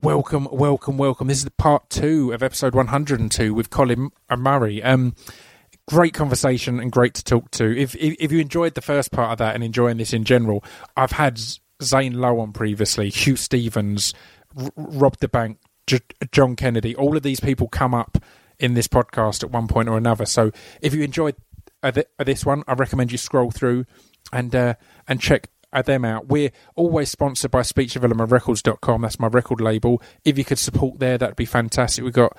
Welcome, welcome, welcome. This is the part two of episode 102 with Colin Murray. Um, great conversation and great to talk to. If, if, if you enjoyed the first part of that and enjoying this in general, I've had Zane Lowe on previously, Huw Stephens, R- Rob da Bank, J- John Kennedy. All of these people come up in this podcast at one point or another. So if you enjoyed uh, th- uh, this one, I recommend you scroll through and uh, and check uh, them out. We're always sponsored by speechdevelopmentrecords.com. That's my record label. If you could support there, that'd be fantastic. We've got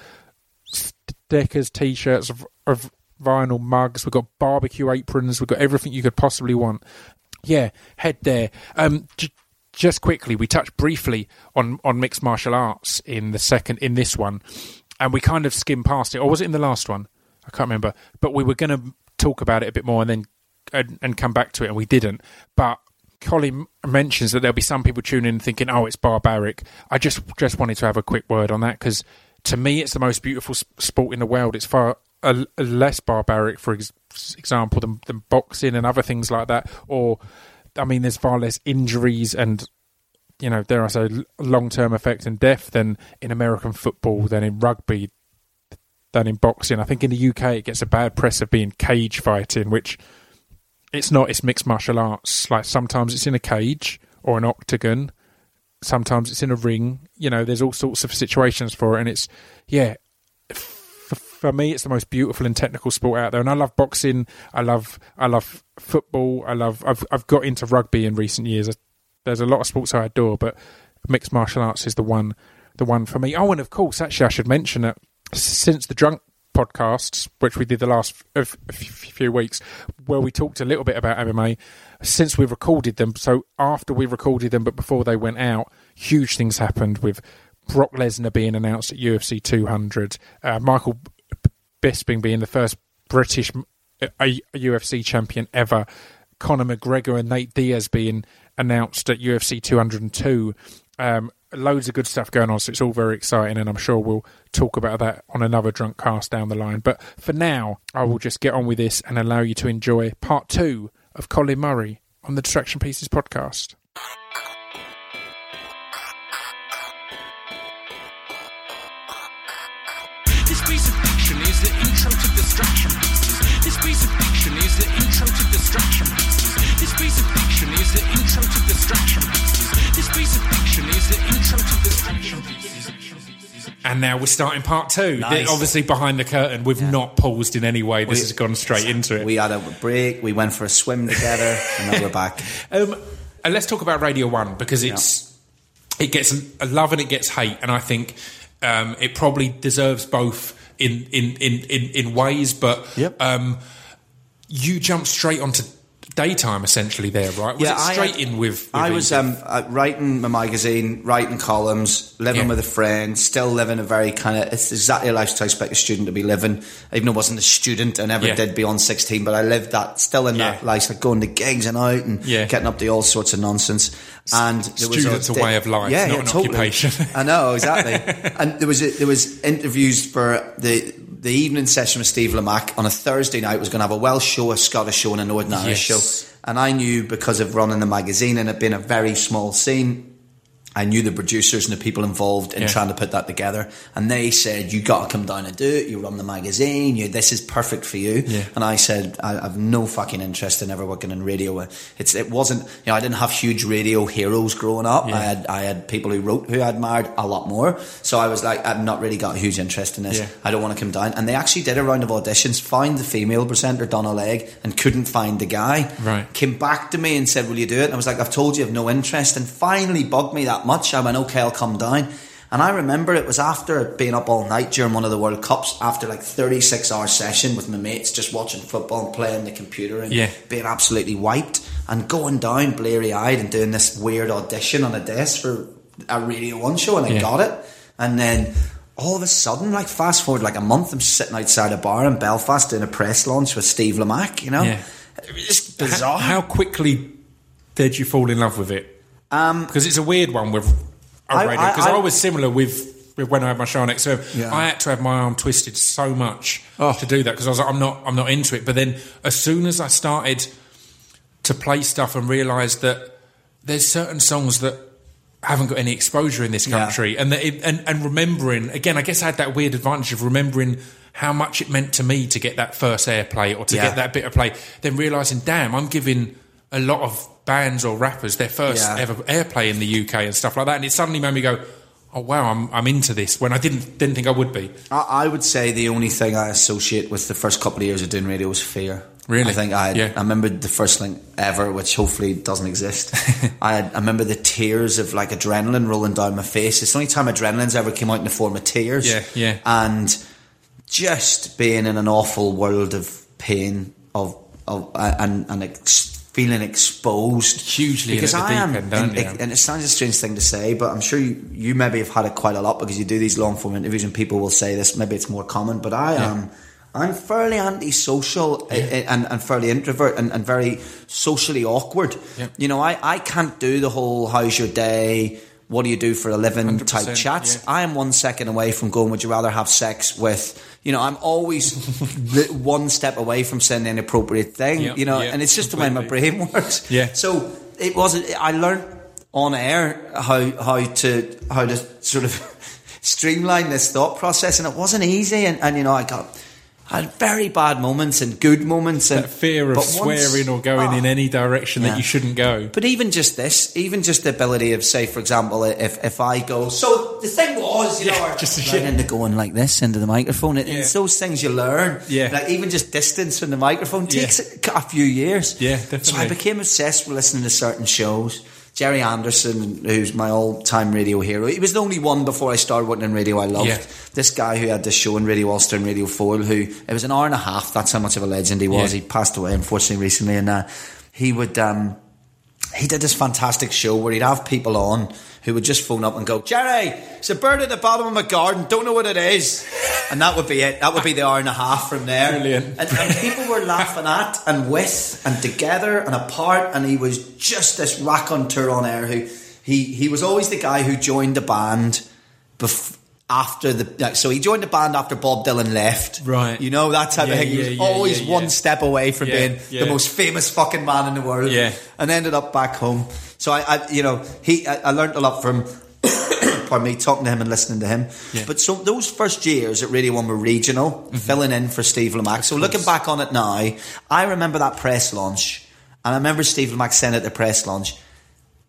stickers, t-shirts, of, of vinyl mugs. We've got barbecue aprons. We've got everything you could possibly want. Yeah, head there. Um, j- just quickly, we touched briefly on on mixed martial arts in the second in this one, and we kind of skimmed past it. Or was it in the last one? I can't remember. But we were going to talk about it a bit more and then and, and come back to it, and we didn't. But Colin mentions that there'll be some people tuning in thinking, "Oh, it's barbaric." I just just wanted to have a quick word on that because to me, it's the most beautiful sport in the world. It's far less barbaric, for ex- example, than, than boxing and other things like that. Or, I mean, there's far less injuries and you know, there are so long term effect and death than in American football, than in rugby, than in boxing. I think in the UK it gets a bad press of being cage fighting, which it's not. It's mixed martial arts. Like sometimes it's in a cage or an octagon, sometimes it's in a ring. You know, there's all sorts of situations for it, and it's yeah. For, for me, it's the most beautiful and technical sport out there, and I love boxing. I love I love football. I love. I've I've got into rugby in recent years. There's a lot of sports I adore, but mixed martial arts is the one the one for me. Oh, and of course, actually, I should mention that since the drunk podcasts, which we did the last f- f- few weeks, where we talked a little bit about MMA. Since we recorded them, so after we recorded them, but before they went out, huge things happened with Brock Lesnar being announced at UFC 200, uh, Michael Bisping being the first British uh, UFC champion ever, Conor McGregor and Nate Diaz being announced at UFC 202. Um, loads of good stuff going on, so it's all very exciting, and I'm sure we'll talk about that on another drunk cast down the line. But for now, I will just get on with this and allow you to enjoy part two of Colin Murray on the Distraction Pieces podcast. This piece of fiction is the intro to Distraction Pieces. This piece of fiction is the intro to Distraction Pieces. This piece of fiction is the intro to Distraction Pieces. This piece of fiction is the intro to Distraction Pieces. And now we're starting part two. Nice. The- Obviously, behind the curtain, we've not paused in any way. This We- has gone straight into it. We had a break. We went for a swim together, and now we're back. Um, and let's talk about Radio One because it's it gets a love and it gets hate, and I think um, it probably deserves both in in in in, in ways. But Yep. um, you jump straight onto daytime essentially there, right? Was Yeah, straight had- in with? with I was um, uh, writing my magazine, writing columns, living Yeah. with a friend, still living a very kind of. It's exactly a lifestyle I expect a student to be living. Even though I wasn't a student, I never Yeah. did beyond sixteen, but I lived that still in that Yeah. like going to gigs and out and getting up to all sorts of nonsense. And there was Student's a way of life, yeah, not an totally. occupation. I know exactly. and there was a, there was interviews for the the evening session with Steve Lamacq on a Thursday night. Was going to have a Welsh show, a Scottish show, and a Northern Irish Yes. show. And I knew because of running the magazine and it being a very small scene, I knew the producers and the people involved in Yeah. trying to put that together. And they said, "You got to come down and do it. You run the magazine. You this is perfect for you." Yeah. And I said, "I have no fucking interest in ever working in radio. It's it wasn't. You know, I didn't have huge radio heroes growing up. Yeah. I had I had people who wrote who I admired a lot more. So I was like, I've not really got a huge interest in this. I don't want to come down. And they actually did a round of auditions, found the female presenter Donna Legg, and couldn't find the guy. Right. Came back to me and said, "Will you do it?" And I was like, "I've told you, I've no interest." And finally bugged me that much. I went, "Okay, I'll come down." And I remember it was after being up all night during one of the World Cups, after like 36 hour session with my mates, just watching football and playing the computer and Yeah. being absolutely wiped and going down bleary eyed and doing this weird audition on a desk for a Radio 1 show and I Yeah. got it. And then all of a sudden, like fast forward like a month, I'm sitting outside a bar in Belfast doing a press launch with Steve Lamacq, you know? Yeah. It's How, bizarre. how quickly did you fall in love with it? Um, Because it's a weird one with a radio. Because I, I- was similar with, with when I had my show on XM. Yeah. I had to have my arm twisted so much Oh. to do that because I was like, I'm not, I'm not into it. But then as soon as I started to play stuff and realised that there's certain songs that haven't got any exposure in this Yeah. country, and, that it, and and remembering again, I guess I had that weird advantage of remembering how much it meant to me to get that first airplay or to Yeah. get that bit of play. Then realizing, damn, I'm giving a lot of bands or rappers their first Yeah. ever airplay in the UK and stuff like that, and it suddenly made me go. Oh wow, I'm I'm into this when I didn't didn't think I would be. I, I would say the only thing I associate with the first couple of years of doing radio was fear. Really? I think I had, Yeah. I remember the first thing ever, which hopefully doesn't exist. I had, I remember the tears of like adrenaline rolling down my face. It's the only time adrenaline's ever came out in the form of tears. Yeah, yeah. And just being in an awful world of pain of of and and ex- feeling exposed Hugely because I am end, and, you? and it sounds a strange thing to say, but I'm sure you, you maybe have had it quite a lot because you do these long form interviews and people will say this. Maybe it's more common, but I Yeah. am. I'm fairly antisocial uh, uh, and, and fairly introvert and, and very socially awkward. Yeah. You know, I, I can't do the whole "How's your day? What do you do for a living?" type 100%, chats. yeah. I am one second away from going. Would you rather have sex with? You know, I'm always one step away from saying an inappropriate thing. Yeah, you know, yeah, and it's just the way my brain works. Yeah. So it wasn't. I learned on air how how to how to sort of streamline this thought process, and it wasn't easy. And, and you know, I got had very bad moments and good moments, and That fear of but once- swearing or going Oh. in ah, any direction Yeah. that you shouldn't go. But even just this, even just the ability of, say, for example, if if I go, so the thing was, you know, Yeah, or just- right yeah. into going like this into the microphone, it, Yeah. it's those things you learn. Yeah. like even just distance from the microphone takes a, a few years. Yeah, So I became obsessed with listening to certain shows. Gerry Anderson, who's my all-time radio hero, he was the only one before I started working in radio I loved. Yeah. This guy who had this show in Radio Ulster and Radio Four, who it was an hour and a half. That's how much of a legend he was. Yeah. He passed away unfortunately recently, and uh, he would. Um, he did this fantastic show where he'd have people on who would just phone up and go, Gerry, it's a bird at the bottom of my garden, don't know what it is. And that would be it. That would be the hour and a half from there. Brilliant. And, and people were laughing at and with and together and apart. And he was just this raconteur on air who he, he was always the guy who joined the band bef- after the like, so he joined the band after Bob Dylan left. Right. You know, that type Yeah, of thing. He yeah, was yeah, always one step away from being the most famous fucking man in the world Yeah. and ended up back home. So I, I you know, he, I, I learned a lot from, pardon me, talking to him and listening to him. But so those first years at Radio One were regional, mm-hmm. filling in for Steve Lamacq. So looking back on it now, I remember that press launch, and I remember Steve Lamacq saying at the press launch.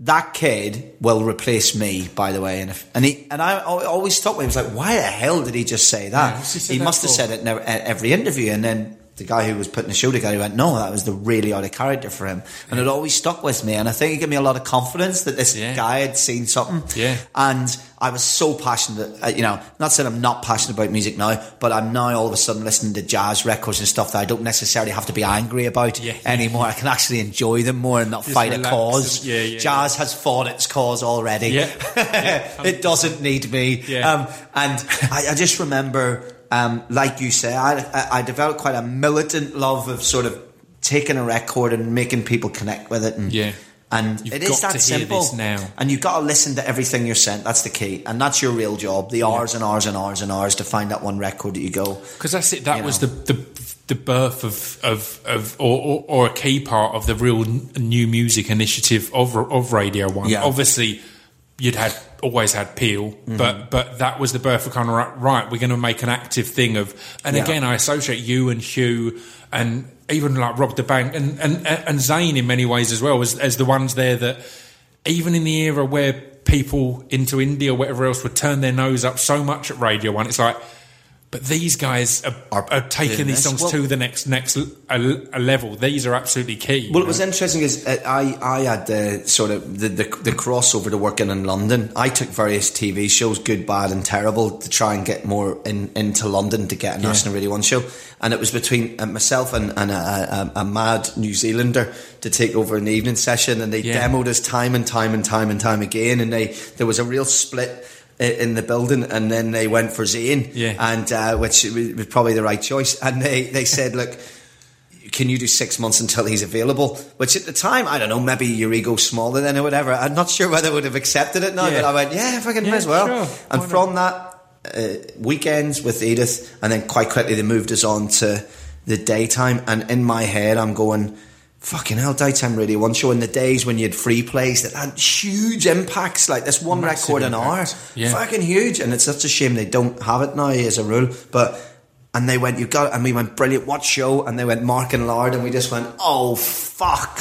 That kid will replace me, by the way, and if, and he and I al- always thought he was like, why the hell did he just say that? Yeah, he he that must have said it in every interview, and then the guy who was putting the show together went, "No, that was the really out of character for him," and it always stuck with me. And I think it gave me a lot of confidence that this Yeah. guy had seen something. Yeah. and I was so passionate. Uh, you know, not saying I'm not passionate about music now, but I'm now all of a sudden listening to jazz records and stuff that I don't necessarily have to be angry about Yeah. anymore. I can actually enjoy them more and not Just fight relax a cause. yeah, yeah, jazz has fought its cause already. Yeah. Yeah, it doesn't need me. Yeah. Um, and I, I just remember, um, like you say, I, I, developed quite a militant love of sort of taking a record and making people connect with it. And, Yeah. And You've it is that simple. now. And you've got to listen to everything you're sent. That's the key. And that's your real job. The hours and hours and hours and hours to find that one record that you go. Because that's it. That was know. the, the the birth of of, of or, or, or a key part of the real new music initiative of of Radio One. Yeah. Obviously, you'd had always had Peel, Mm-hmm. but but that was the birth of kind of right. right we're going to make an active thing of. And Yeah. again, I associate you and Huw and even like Rob da Bank and and and Zane in many ways as well as as the ones there that even in the era where people into India or whatever else would turn their nose up so much at Radio One, it's like. But these guys are, Are are, taking these songs Well- to the next next a, a level. These are absolutely key. Well, it was interesting because I, I had the sort of the, the, the crossover to working in London. I took various TV shows, good, bad, and terrible, to try and get more in, into London to get a National Radio 1 show. And it was between uh, myself and, and a, a, a mad New Zealander to take over an evening session. And they Yeah. demoed us time and time and time and time again. And they there was a real split in the building, and then they went for Zane, Yeah. and uh, which was probably the right choice. And they, they said, look, can you do six months until he's available? Which at the time, I don't know, maybe your ego's smaller than or whatever. I'm not sure whether I would have accepted it now, Yeah. but I went, yeah, if I can, Yeah, as well. sure. And Why from that, uh, weekends with Edith, and then quite quickly they moved us on to the daytime. And in my head, I'm going, fucking hell, Daytime Radio One show in the days when you had free plays that had huge impacts, like this one Massive record an hour. Yeah. fucking huge. And it's such a shame they don't have it now as a rule. But and they went, you got, it," and we went brilliant. What show? And they went Mark and Lard, and we just went, oh fuck.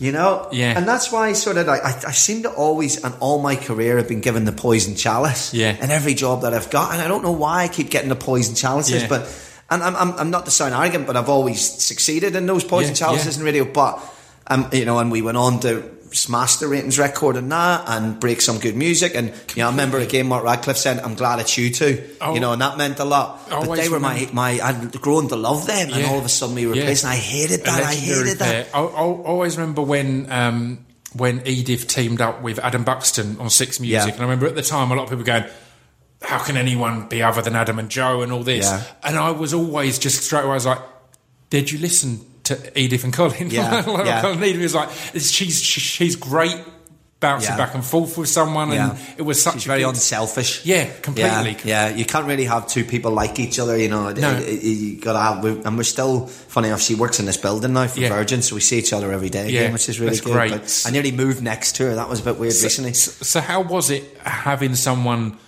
You know, Yeah. and that's why sort of like I, I seem to always, and all my career, have been given the poison chalice. Yeah. in every job that I've got, and I don't know why I keep getting the poison chalices, Yeah. but and I'm, I'm, I'm not to sound arrogant, but I've always succeeded in those poison Yeah, chalices yeah. in radio. But um, you know, and we went on to smash the ratings record and that, and break some good music. And you know, I remember again Mark Radcliffe saying, "I'm glad it's you two. Oh. you know, and that meant a lot. But they were my remember- my I'd grown to love them, and all of a sudden we were Yeah. replaced, and I hated that. I hated that. I, I always remember when um, when Edith teamed up with Adam Buxton on Six Music, Yeah. and I remember at the time a lot of people going, "How can anyone be other than Adam and Joe and all this?" Yeah. And I was always just straight away. I was like, "Did you listen to Edith and Colin?" Yeah, like, yeah. Colin Edith was like, "She's she's great." Bouncing Yeah. back and forth with someone, Yeah. and it was such She's a very good- unselfish. Yeah, completely. Yeah, yeah, you can't really have two people like each other. You know, No. It- it- you got to. And we're still funny enough. She works in this building now for. Virgin, so we see each other every day, Yeah, again, which is really that's good. great. But I nearly moved next to her. That was a bit weird recently. So, so how was it having someone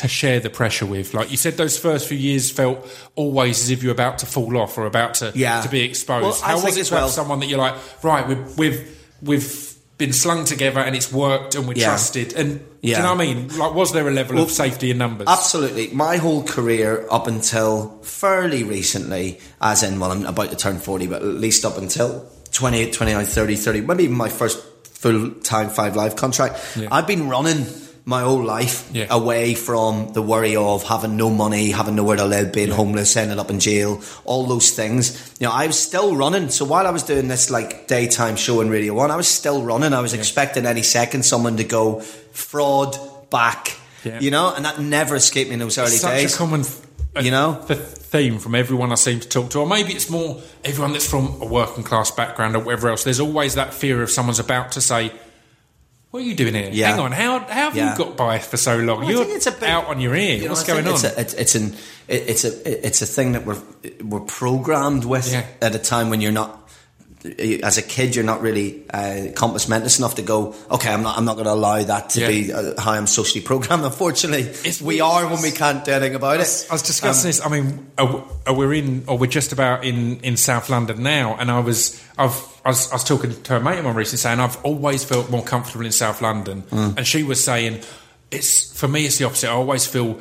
to share the pressure with? Like you said, those first few years felt always as if you're about to fall off or about to Yeah. to be exposed. Well, how was it have someone that you're like, right, we've we've we've been slung together and it's worked and we're Yeah. trusted and do Yeah. you know what I mean? Like, was there a level Well, of safety in numbers? Absolutely. My whole career up until fairly recently, as in, well, I'm about to turn 40, but at least up until 28, 29, 30, 30, maybe even my first full time Five Live contract, Yeah. I've been running my whole life Yeah. away from the worry of having no money, having nowhere to live, being homeless, ending up in jail, all those things. You know, I was still running. So while I was doing this like daytime show in Radio 1, I was still running. I was expecting any second someone to go fraud back. Yeah. You know, and that never escaped me in those early Such days. a common, uh, You know? the theme from everyone I seem to talk to, or maybe it's more everyone that's from a working class background or whatever else. There's always that fear of someone's about to say, "What are you doing here? Yeah. Hang on, how, how have Yeah. you got by for so long? Well, You're it's a bit- out on your ear. You know, What's going on?" It's, a, it's, it's an it- it's a it's a thing that we're we're programmed with Yeah. at a time when you're not. As a kid, you're not really uh, compos mentis enough to go. Okay, I'm not. I'm not going to allow that to Yeah. be uh, how I'm socially programmed. Unfortunately, It's we are when we can't do anything about it. I was discussing Um, this. I mean, uh, uh, we're in, or we're just about in, in South London now, and I was, I've, I was, I was talking to a mate of mine recently, saying I've always felt more comfortable in South London, Mm. and she was saying, it's for me, it's the opposite. I always feel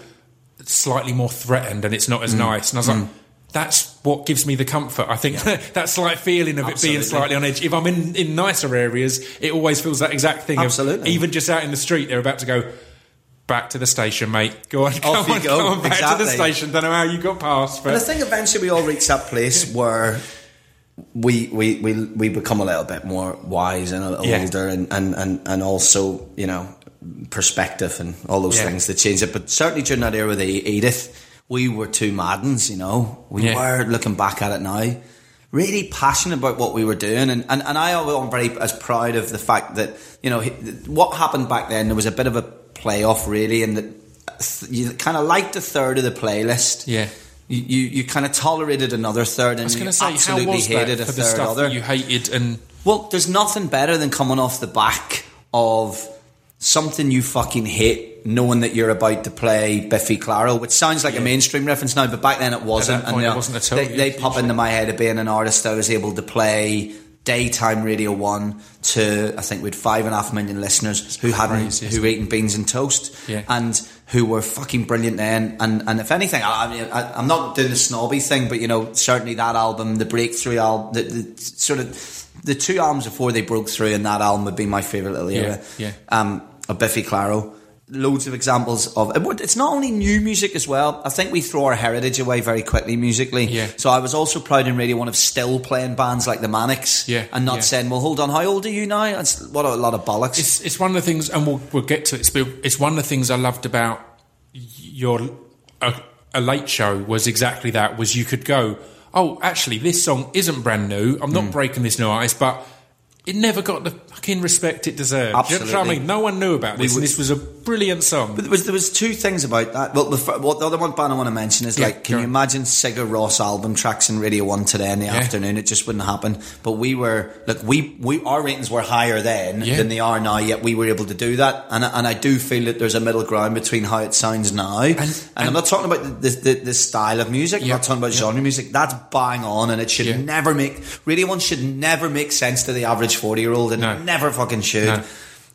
slightly more threatened, and it's not as Mm. nice. And I was like. That's what gives me the comfort. I think that slight feeling of it being slightly on edge. If I'm in, in nicer areas, it always feels that exact thing. of Absolutely. even just out in the street, they're about to go back to the station, mate. Go on, Off come you on, go. come on back to the station. Don't know how you got past, And I but think eventually we all reach that place where we we, we we become a little bit more wise and a little Yeah. older and, and, and, and also, you know, perspective and all those Yeah. things that change it. But certainly during that era with the Edith, we were two maddens, you know. We Yeah. were looking back at it now. Really passionate about what we were doing, and, and, and I am very as proud of the fact that you know what happened back then. There was a bit of a playoff, really, and that you kind of liked a third of the playlist. yeah. You, you, you kind of tolerated another third, and you say, absolutely hated a for the third other. you hated? And Well, there's nothing better than coming off the back of something you fucking hate, knowing that you're about to play Biffy Clyro, which sounds like a mainstream reference now, but back then it wasn't. you it wasn't. They, they pop into my head of being an artist. I was able to play daytime Radio One to I think we had five and a half million listeners who hadn't crazy, who were eating beans and toast, Yeah. and who were fucking brilliant then. And and if anything, I, I mean, I, I'm not doing the snobby thing, but you know, certainly that album, the breakthrough album, the, the sort of the two albums before they broke through, and that album would be my favorite little era. yeah. Um, of Biffy Clyro. Loads of examples of it it's not only new music as well. I think we throw our heritage away very quickly musically. Yeah. So I was also proud in Radio One of still playing bands like the Manics. Yeah, And not yeah. saying, well, hold on, how old are you now? That's what a lot of bollocks. it's it's one of the things, and we'll we'll get to it. It's, it's one of the things I loved about your a, a late show was exactly that. Was you could go, oh, actually, this song isn't brand new. I'm not hmm. breaking this new artist, but it never got the fucking respect it deserved. Do you know I Absolutely. mean? No one knew about this, would- and this was a brilliant song. But there was there was two things about that. Well, the, what the other one band I want to mention is Yeah, like, can you on. imagine Sigur Rós album tracks in Radio One today in the afternoon? It just wouldn't happen. But we were look, we we our ratings were higher then Yeah. than they are now. Yet we were able to do that, and I- and I do feel that there's a middle ground between how it sounds now. And, I'm not talking about the the, the style of music. I'm not talking about yeah. genre music. That's bang on, and it should Yeah. never make Radio One should never make sense to the average forty year old. And No. never fucking should. No.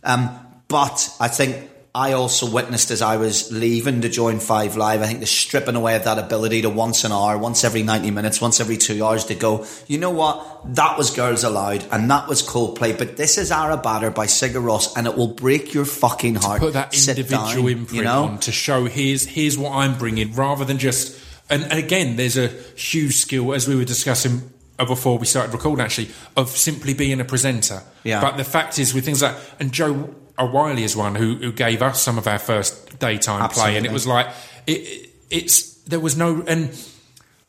Um, but I think I also witnessed as I was leaving to join Five Live, I think the stripping away of that ability to once an hour, once every 90 minutes, once every two hours to go, you know what? That was Girls Aloud and that was Coldplay, but this is Ára bátur by Sigur Rós and it will break your fucking heart. put that individual down, imprint you know? on to show here's here's what I'm bringing, rather than just. And, and again, there's a huge skill as we were discussing uh, before we started recording, actually, of simply being a presenter. Yeah. But the fact is, with things like and Joe O'Reilly is one who, who gave us some of our first daytime play, and it was like it, it, it's there was no and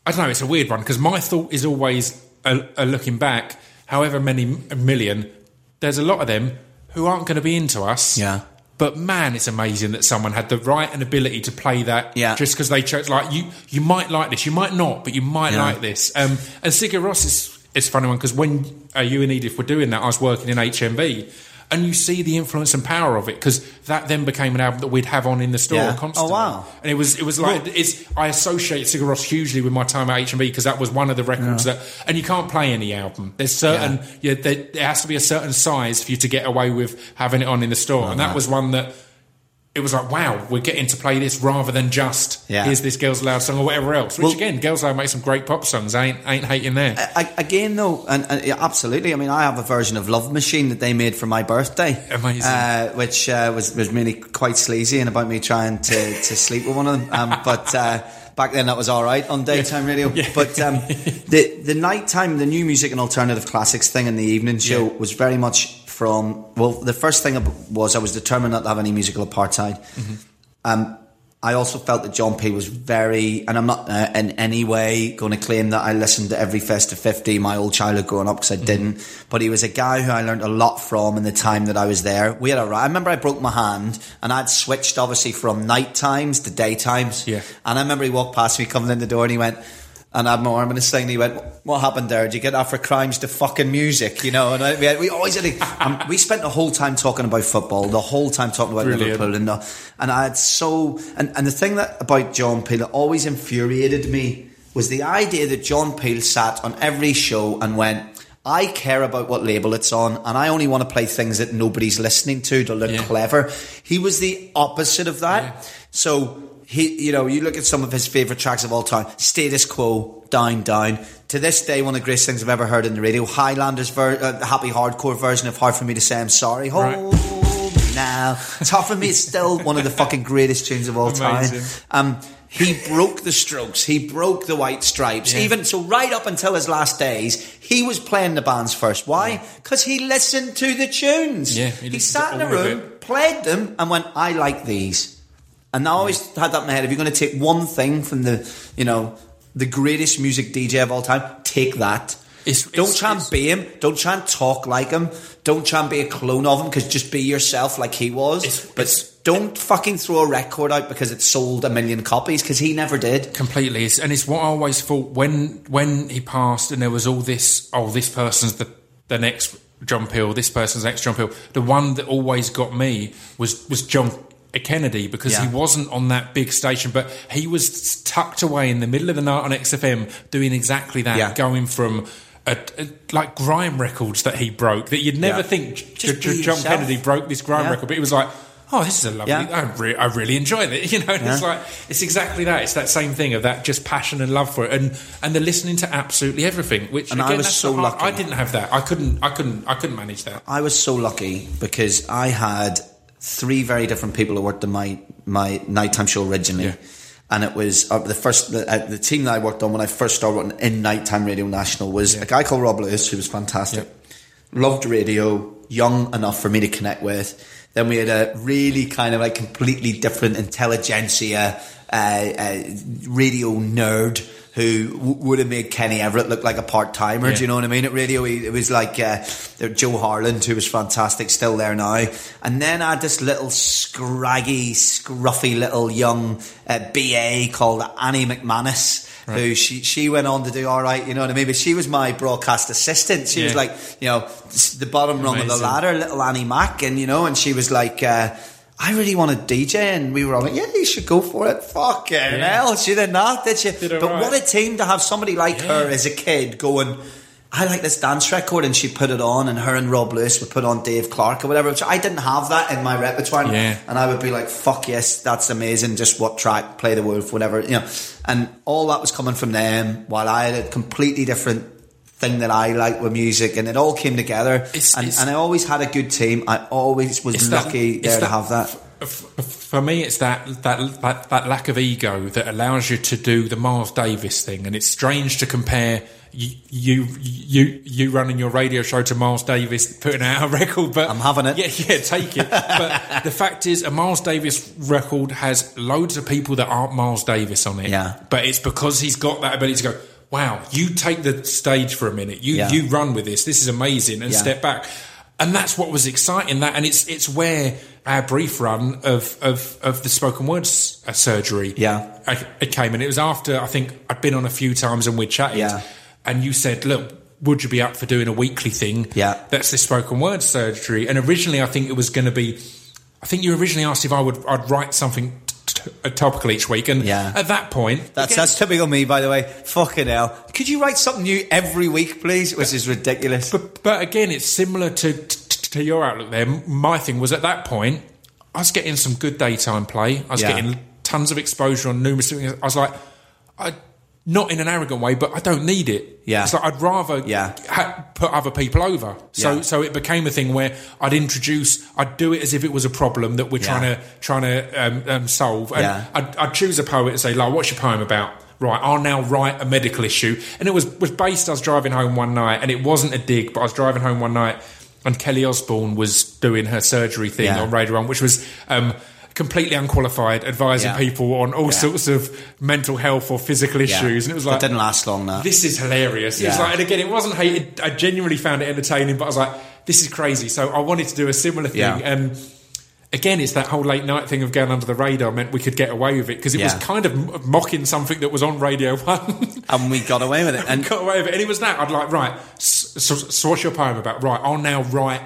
I don't know. It's a weird one because my thought is always a, a looking back, however many million, there's a lot of them who aren't going to be into us. Yeah. But man, it's amazing that someone had the right and ability to play that. Yeah. Just because they chose, like you, you might like this, you might not, but you might Yeah. like this. Um, and Sigur Rós is is a funny one because when uh, you and Edith were doing that, I was working in HMV. And you see the influence and power of it because that then became an album that we'd have on in the store Yeah. Oh, constantly. Oh, wow. And it was it was like it's I associate Sigur Rós hugely with my time at HMV because that was one of the records that and you can't play any album. There's certain yeah, there, there has to be a certain size for you to get away with having it on in the store, and that was one that. It was like, wow, we're getting to play this rather than just Yeah. here's this Girls Aloud song or whatever else. Which Well- again, Girls Aloud make some great pop songs. I ain't ain't hating there. I, again, though, and, and yeah, absolutely. I mean, I have a version of Love Machine that they made for my birthday, Amazing. uh, which uh, was was really quite sleazy and about me trying to, to sleep with one of them. Um, but uh, back then, that was all right on daytime radio. But um, the the nighttime, the new music and alternative classics thing in the evening show Yeah. was very much from. Well, the first thing was I was determined not to have any musical apartheid. Um, I also felt that John P was very, and I'm not uh, in any way going to claim that I listened to every Festive 50 my old childhood growing up because I didn't. But he was a guy who I learned a lot from in the time that I was there. We had a, I remember I broke my hand and I'd switched obviously from night times to day times. Yeah. And I remember he walked past me coming in the door and he went, and my arm in his thing. And he went, "What happened there? Did you get that for crimes to fucking music?" You know, and I, we, had, we always had. A, um, we spent the whole time talking about football, the whole time talking about Brilliant. Liverpool, and the, and I had so and and the thing that about John Peel that always infuriated me was the idea that John Peel sat on every show and went. I care about what label it's on, and I only want to play things that nobody's listening to to look Yeah. clever. He was the opposite of that. Yeah. So he, you know, you look at some of his favorite tracks of all time. Status Quo, Down Down. To this day, one of the greatest things I've ever heard in the radio. Highlanders, ver- uh, happy hardcore version of Hard for Me to Say I'm Sorry. Right. Hold me now. Tough for Me is still one of the fucking greatest tunes of all Amazing. time. Um, he broke the Strokes. He broke the White Stripes. Yeah. Even so, right up until his last days, he was playing the bands first. Why? Because he listened to the tunes. Yeah, he he, sat in a room, played them, and went, "I like these." And I always had that in my head. If you're going to take one thing from the, you know, the greatest music DJ of all time, take that. It's- don't it's- try and be him. Don't try and talk like him. Don't try and be a clone of him. Because just be yourself like he was. It's- but don't fucking throw a record out because it sold a million copies. Because he never did. completely it's, and it's what I always thought when when he passed and there was all this oh this person's the the next John Peel this person's the next John Peel the one that always got me was was John Kennedy because Yeah. he wasn't on that big station but he was tucked away in the middle of the night on XFM doing exactly that Yeah. going from a, a- like grime records that he broke that you'd never Yeah. think J- J- John. Kennedy broke this grime record but it was like oh this is a lovely. I, re- I really enjoy it you know and it's like it's exactly that it's that same thing of that just passion and love for it and and the listening to absolutely everything which And I was so lucky. I didn't have that I couldn't I couldn't I couldn't manage that I was so lucky because I had three very different people who worked on my my nighttime show originally. Yeah. And it was uh, the first the, uh, the team that I worked on when I first started in nighttime radio national was Yeah. a guy called Rob Lewis who was fantastic. Loved radio, young enough for me to connect with. Then we had a really kind of like completely different intelligentsia uh, uh, radio nerd who w- would have made Kenny Everett look like a part timer. Yeah. Do you know what I mean? At radio, he, it was like uh, Joe Harland, who was fantastic, still there now. And then I had this little scraggy, scruffy little young uh, BA called Annie McManus. Who she she went on to do all right, you know what I mean? But she was my broadcast assistant. She was like, you know, the bottom rung of the ladder, little Annie Mac, and you know, and she was like, uh, I really want to DJ, and we were all like, yeah, you should go for it. Fucking hell, she did not, did she? Did but right. what a team to have somebody like her as a kid going. I like this dance record, and she put it on, and her and Rob Lewis would put on Dave Clark or whatever. Which I didn't have that in my repertoire, Yeah. and I would be like, "Fuck yes, that's amazing." Just what track, play the wolf, whatever, you know. And all that was coming from them, while I had a completely different thing that I like with music, and it all came together. It's- and, it's- and I always had a good team. I always was It's that- lucky there to that- have that. f- f- For me, it's that, that that that lack of ego that allows you to do the Miles Davis thing, and it's strange to compare you you you, you running your radio show to Miles Davis putting out a record. But I'm having it. Yeah, yeah, take it. but the fact is, a Miles Davis record has loads of people that aren't Miles Davis on it. Yeah. but it's because he's got that ability to go. Wow, you take the stage for a minute. You Yeah. you run with this. This is amazing, and Yeah. step back. And that's what was exciting. That and it's it's where our brief run of of, of the spoken words uh, surgery Yeah. uh, it came, and it was after I think I'd been on a few times and we'd chatted, Yeah. and you said, "Look, would you be up for doing a weekly thing?" Yeah. that's the spoken word surgery. And originally, I think it was going to be. I think you originally asked if I would I'd write something t- t- topical each week, and Yeah. at that point, That's again, that's typical me, by the way. Fucking hell! Could you write something new every week, please? Which is ridiculous. But, but again, it's similar to, to to your outlook there. My thing was at that point, I was getting some good daytime play. I was Yeah. getting tons of exposure on numerous things. I was like, I not in an arrogant way, but I don't need it. Yeah. it's like I'd rather Yeah. ha- put other people over. So Yeah. so it became a thing where I'd introduce, I'd do it as if it was a problem that we're Yeah. trying to trying to um, um, solve. And Yeah. I'd, I'd choose a poet and say, like, what's your poem about? Right, I'll now write a medical issue. And it was, was based, I was driving home one night, and it wasn't a dig, but I was driving home one night, and Kelly Osbourne was doing her surgery thing on Radio 1, which was um, completely unqualified, advising Yeah. people on all Yeah. sorts of mental health or physical Yeah. issues. And it was like, didn't last long. That this is hilarious. It was like, and again, it wasn't hated. I genuinely found it entertaining, but I was like, this is crazy. So I wanted to do a similar thing. Yeah. And again, it's that whole late night thing of going under the radar meant we could get away with it because it was kind of m- mocking something that was on Radio 1. and we got away with it. And got away with it. And it was that. I'd like, right, so, so what's your poem about? Right, I'll now write.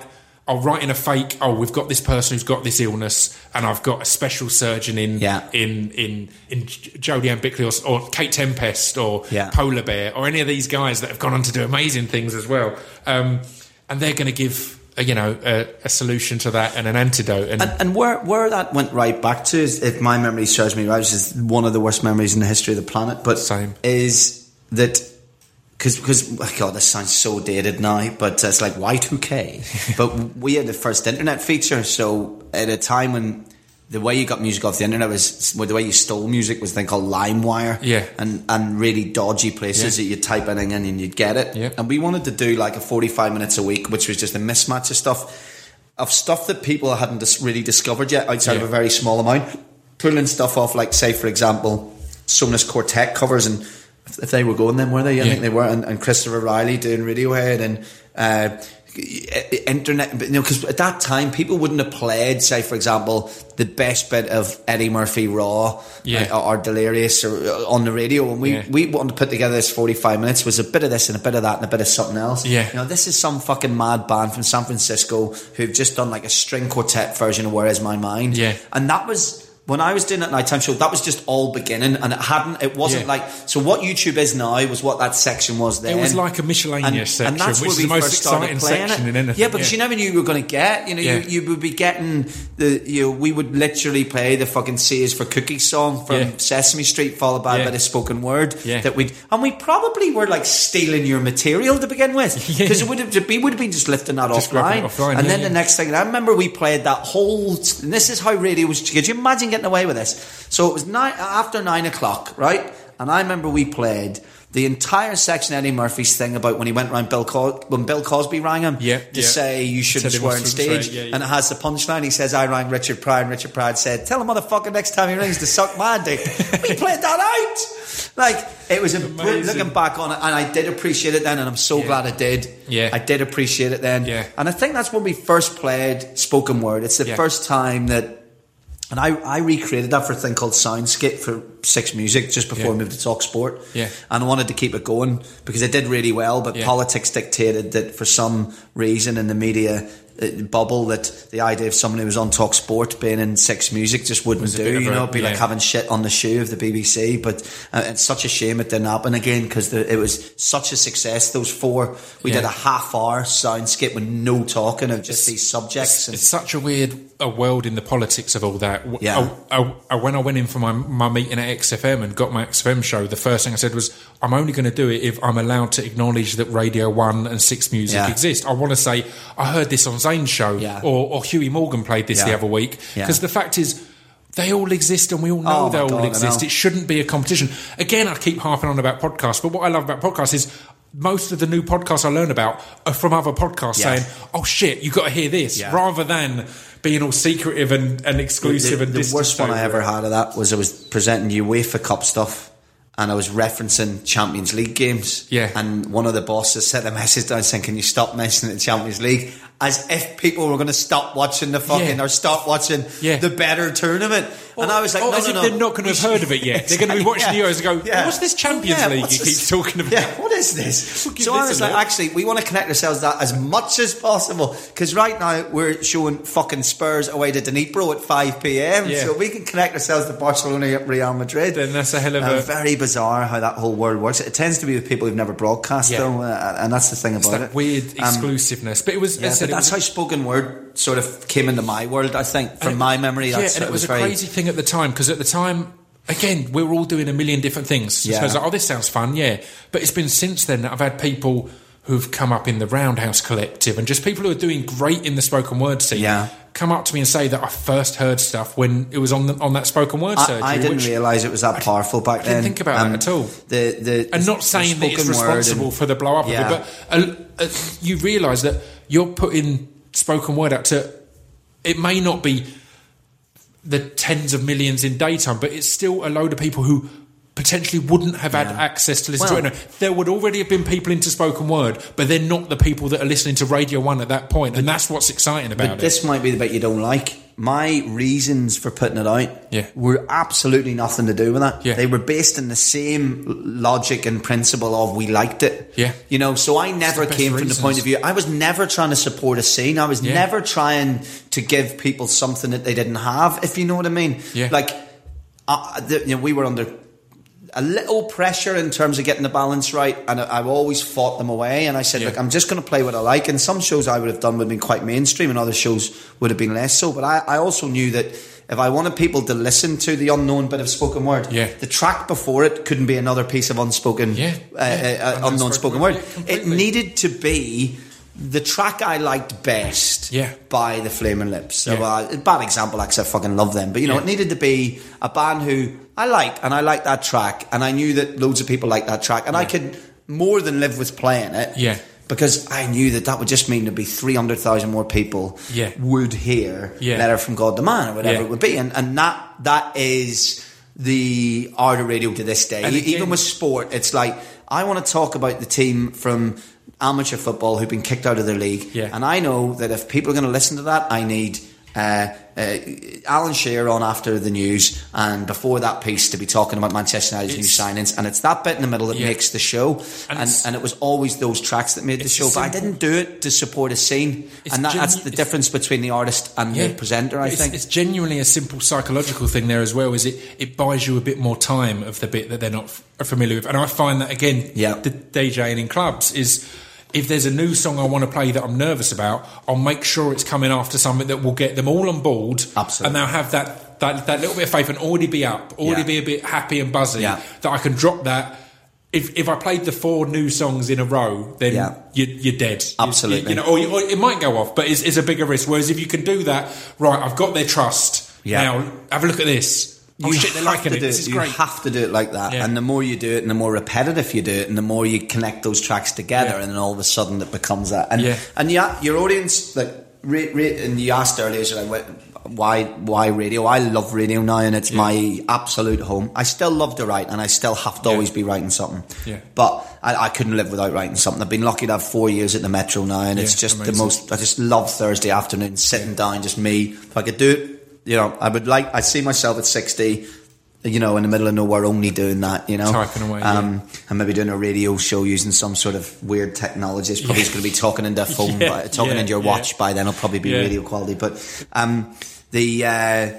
I'll write in a fake. Oh, we've got this person who's got this illness, and I've got a special surgeon in Yeah. in in in Jodie Ann Bickley or, or Kate Tempest or Yeah. Polar Bear or any of these guys that have gone on to do amazing things as well. Um, and they're going to give uh, you know a, a solution to that and an antidote. And, And, and where where that went right back to is, if my memory serves me right, which is one of the worst memories in the history of the planet. But Same. is that because because oh God, this sounds so dated now, but it's like Y two K. But we had the first internet feature, so at a time when. The way you got music off the internet was well, the way you stole music was a thing called LimeWire, Yeah. and and really dodgy places Yeah. that you'd type anything in and you'd get it. Yeah. And we wanted to do like a forty-five minutes a week, which was just a mismatch of stuff of stuff that people hadn't dis- really discovered yet outside Yeah. of a very small amount. Pulling stuff off, like say for example, Sonus Quartet covers, and if they were going then were they? I Yeah. think they were, and, and Christopher O'Riley doing Radiohead and. Uh, internet, you know, because at that time people wouldn't have played, say, for example, the best bit of Eddie Murphy Raw Yeah. uh, or Delirious or uh, on the radio. And we, Yeah. we wanted to put together this 45 minutes was a bit of this and a bit of that and a bit of something else. Yeah. You know, this is some fucking mad band from San Francisco who've just done like a string quartet version of Where Is My Mind? Yeah. And that was. When I was doing that nighttime show, that was just all beginning, and it hadn't. It wasn't Yeah. like so. What YouTube is now was what that section was then. it was like a miscellaneous section, and which is the most exciting section it. in anything. Yeah, because you never knew you were going to get. You know, Yeah. you, you would be getting the. You know, we would literally play the fucking "C is for Cookie" song from Yeah. Sesame Street, followed by Yeah. a bit of spoken word. Yeah. That we'd. and we probably were like stealing your material to begin with Yeah. because it would have we would have been just lifting that Just offline. offline, and yeah, then yeah. the next thing, I remember we played that whole. And this is how radio was. Could you imagine getting away with this? So it was nine after nine o'clock, right? And I remember we played. The entire section Eddie Murphy's thing about when he went round Bill Cos- when Bill Cosby rang him Yeah, to yeah. say you shouldn't swear on stage, yeah, and it has the punchline. He says, "I rang Richard Pryor," and Richard Pryor said, "Tell him motherfucker next time he rings to suck my dick." we played that out. Like it was a br- looking back on it, and I did appreciate it then, and I'm so glad I did. Yeah. I did appreciate it then. Yeah. and I think that's when we first played spoken word. It's the first time that. And I, I recreated that for a thing called Soundscape for Six Music just before Yeah. I moved to Talk Sport. Yeah. And I wanted to keep it going because it did really well, but Yeah. politics dictated that for some reason in the media bubble that the idea of someone who was on Talk Sport being in Six Music just wouldn't do. You know, it'd be like having shit on the shoe of the BBC. But uh, it's such a shame it didn't happen again because it was such a success. Those four, we Yeah. did a half hour Soundscape with no talking of just these subjects. It's such a weird a world in the politics of all that. Yeah. I- I- I- when I went in for my, my meeting at XFM and got my XFM show, the first thing I said was, I'm only going to do it if I'm allowed to acknowledge that Radio 1 and 6 Music Yeah. exist. I want to say, I heard this on Zane's show, Yeah. or, or Huey Morgan played this the other week. Yeah. Because the fact is, they all exist and we all know Oh, they all God, exist. It shouldn't be a competition. Again, I keep harping on about podcasts, but what I love about podcasts is most of the new podcasts I learn about are from other podcasts Yeah. saying, oh shit, you've got to hear this, Yeah. rather than being all secretive and, and exclusive the, and the worst one I ever it. had of that was I was presenting UEFA Cup stuff. And I was referencing Champions League games. Yeah. And one of the bosses sent a message down saying, Can you stop mentioning the Champions League? As if people were going to stop watching the fucking Yeah. or stop watching Yeah. the better tournament. and I was like, no, as no, if no. they're not going to have heard of it yet. They're going to be watching Yeah. the Euros and go, Yeah. what's this Champions Yeah, League you this- keep talking about? Yeah, what is this? We'll so I was like, look. actually, we want to connect ourselves to that as much as possible because right now we're showing fucking Spurs away to Dnipro at 5 p.m. So we can connect ourselves to Barcelona, and Real Madrid. Then that's a hell of a- very bizarre how that whole world works. It tends to be with people who've never broadcast, Yeah. though, uh, and that's the thing It's about that it. weird Um, exclusiveness. But it was, yeah, as I said, but it that's how spoken word sort of came into my world. I think, from it- my memory, yeah, and it was, a very, crazy thing at the time because at the time, again, we were all doing a million different things. So Yeah. I was like, oh, this sounds fun, yeah. But it's been since then that I've had people who've come up in the Roundhouse Collective and just people who are doing great in the spoken word scene. Yeah. Come up to me and say that I first heard stuff when it was on the, on that spoken word surgery. I, I didn't realise it was that powerful back didn't then. think about that at all. The, the, and not saying that it's responsible and- for the blow up Yeah. it, but uh, uh, you realise that you're putting spoken word out to. It may not be the tens of millions in daytime, but it's still a load of people who potentially wouldn't have had Yeah. access to listen Well- to it. There would already have been people into spoken word, but they're not the people that are listening to Radio One at that point, and that's what's exciting about But it. this might be the bit you don't like. My reasons for putting it out Yeah. were absolutely nothing to do with that. Yeah. They were based in the same logic and principle of we liked it. Yeah. You know, so I never came from the point of view. I was never trying to support a scene. I was Yeah. never trying to give people something that they didn't have, if you know what I mean. Yeah. Like, uh, the, you know, we were under a little pressure in terms of getting the balance right, and I- I've always fought them away. And I said, Yeah. look, I'm just going to play what I like. And some shows I would have done would have been quite mainstream, and other shows would have been less so. But I, I also knew that if I wanted people to listen to the unknown bit of spoken word, Yeah. the track before it couldn't be another piece of unspoken, Yeah, uh, uh, uh, unknown spoken word. It needed to be. The track I liked best Yeah. by the Flaming Lips. So, Yeah. uh, bad example, because I fucking love them. But you know, Yeah. it needed to be a band who I like, and I like that track, and I knew that loads of people like that track, and I could more than live with playing it. Yeah. Because I knew that that would just mean there'd be 300,000 more people Yeah. would hear Yeah. Letter from God the Man or whatever Yeah. it would be. And, and that that is the art of radio to this day. And again- Even with sport, it's like, I want to talk about the team from amateur football who've been kicked out of their league. Yeah. And I know that if people are going to listen to that, I need uh, uh, Alan Shearer on after the news and before that piece to be talking about Manchester United's new signings. And it's that bit in the middle that Yeah. makes the show. And And, and, it was always those tracks that made the show. a But I didn't do it to support a scene. It's And that, that's the difference between the artist and the presenter, I it's, think. it's genuinely a simple psychological thing there as well. Is it? It buys you a bit more time of the bit that they're not f- familiar with, and I find that again. Yeah. the DJing in clubs is. If there's a new song I want to play that I'm nervous about, I'll make sure it's coming after something that will get them all on board, Absolutely. and they'll have that, that that little bit of faith and already be up, already Yeah. be a bit happy and buzzy. Yeah. That I can drop that. If, if I played the four new songs in a row, then Yeah. you, you're dead. You- Absolutely. You, know, or, you- or it might go off, but it's, it's a bigger risk. Whereas if you can do that, right, I've got their trust. Yeah. Now have a look at this. Oh shit, they're have liking it. This is You great. have to do it like that. Yeah. And the more you do it, and the more repetitive you do it, and the more you connect those tracks together, Yeah. and then all of a sudden it becomes that. And Yeah. and yeah, your audience, like, rate, rate, and you asked earlier, so like, why why radio? I love radio now, and it's my absolute home. I still love to write, and I still have to Yeah. always be writing something. Yeah. But I, I couldn't live without writing something. I've been lucky to have four years at the Metro now, and it's Yeah, just the most. I just love Thursday afternoon, sitting down, just me. If I could do it, you know, I would like. I see myself at sixty. You know, in the middle of nowhere, only doing that. You know, Typing away, Um, and maybe doing a radio show using some sort of weird technology. It's probably Yeah. going to be talking into a phone, Yeah, by, talking yeah, into your yeah. watch. By then, it'll probably be Yeah. radio quality. But um, the uh,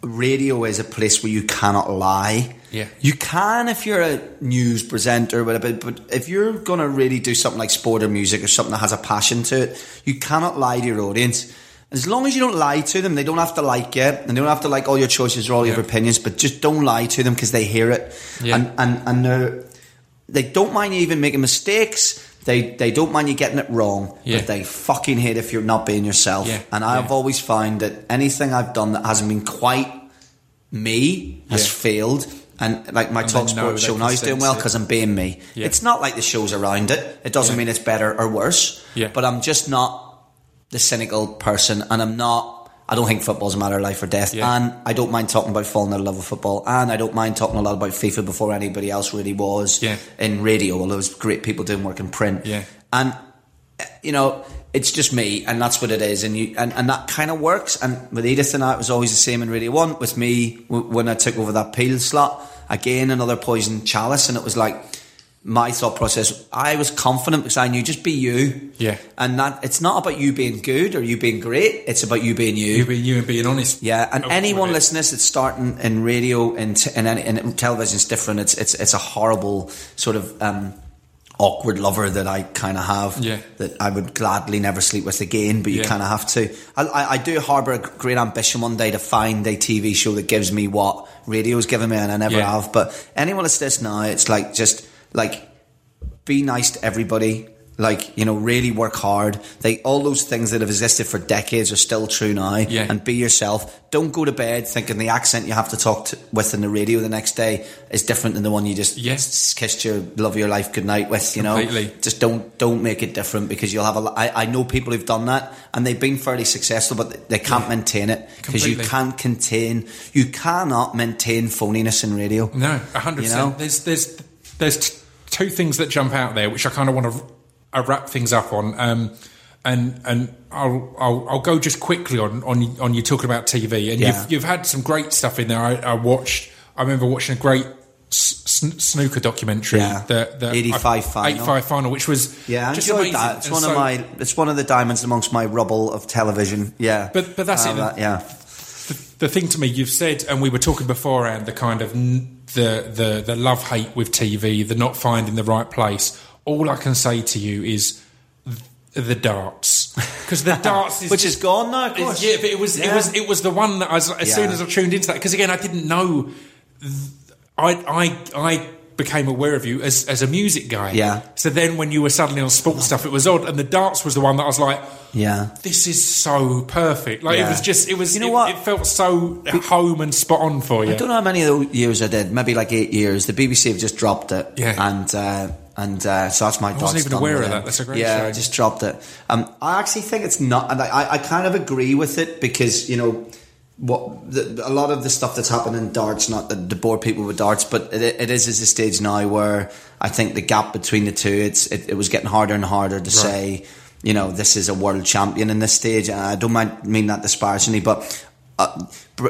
radio is a place where you cannot lie. Yeah. You can if you're a news presenter, whatever, but if you're going to really do something like sport or music or something that has a passion to it, you cannot lie to your audience. As long as you don't lie to them, they don't have to like it, and they don't have to like all your choices or all your Yeah. opinions, but just don't lie to them because they hear it. Yeah. And, and, and they're, they don't mind you even making mistakes. They, they don't mind you getting it wrong, Yeah. but they fucking hate if you're not being yourself. Yeah. And I've always found that anything I've done that hasn't been quite me has failed. And like my And talk sports show now is doing well because I'm being me. Yeah. It's not like the shows around it. It doesn't mean it's better or worse. Yeah. But I'm just not the cynical person, and I'm not. I don't think football's a matter of life or death, Yeah. and I don't mind talking about falling out of love with football, and I don't mind talking a lot about FIFA before anybody else really was Yeah. in radio. All those great people doing work in print, Yeah. and you know, it's just me, and that's what it is, and you, and, and that kind of works. And with Edith and I, it was always the same in Radio One. With me, w- when I took over that Peel slot, again another poison chalice, and it was like my thought process. I was confident because I knew just be you, Yeah. and that it's not about you being good or you being great. It's about you being you. You being you and being honest. Yeah, and anyone listening to this that's starting in radio and t- and, any, and television's different. It's it's it's a horrible sort of um, awkward lover that I kind of have. Yeah. that I would gladly never sleep with again. But you Yeah. kind of have to. I, I, I do harbour a great ambition one day to find a TV show that gives me what radio's given me, and I never Yeah. have. But anyone that's this now, it's like just like be nice to everybody. Like you know, really work hard. They all those things that have existed for decades are still true now. Yeah. And be yourself. Don't go to bed thinking the accent you have to talk to, with in the radio the next day is different than the one you just Yes. kissed your love of your life goodnight with. You know, just don't don't make it different because you'll have a. I, I know people who've done that and they've been fairly successful, but they can't maintain it because you can't contain. You cannot maintain phoniness in radio. No, a hundred You know? percent. There's there's there's t- two things that jump out there, which I kind of want to uh, wrap things up on. Um, and and I'll, I'll I'll go just quickly on on on you talking about TV, and Yeah. you've you've had some great stuff in there. I, I watched. I remember watching a great sn- snooker documentary. Yeah. the, the 85 final. 85 final, which was Yeah, I just enjoyed amazing. that. It's And one so- of my. It's one of the diamonds amongst my rubble of television. Yeah, But- but that's Uh, it. that- yeah, the thing to me you've said and we were talking beforehand the kind of n- the the the love hate with TV the not finding the right place all I can say to you is the darts because the darts is which just- is gone now. Of course. yeah but it was it was it was the one that I was, as soon as I tuned into that because again I didn't know th- I I I became aware of you as as a music guy Yeah. so then when you were suddenly on sports stuff it was odd and the darts was the one that I was like Yeah. this is so perfect. Like it was just, it was. You know it, what? It felt so home and spot on for you. I don't know how many of those years I did. Maybe like eight years. The BBC have just dropped it. Yeah. And uh, and uh, so that's my. I wasn't even aware of that. That's a great Yeah, show. I just dropped it. Um, I actually think it's not. And I, I kind of agree with it because you know. What the, a lot of the stuff that's happened in darts, not to bore people with darts, but it, it is at a stage now where I think the gap between the two, it's it, it was getting harder and harder to say, you know, this is a world champion in this stage. And I don't mind, mean that disparagingly, but uh,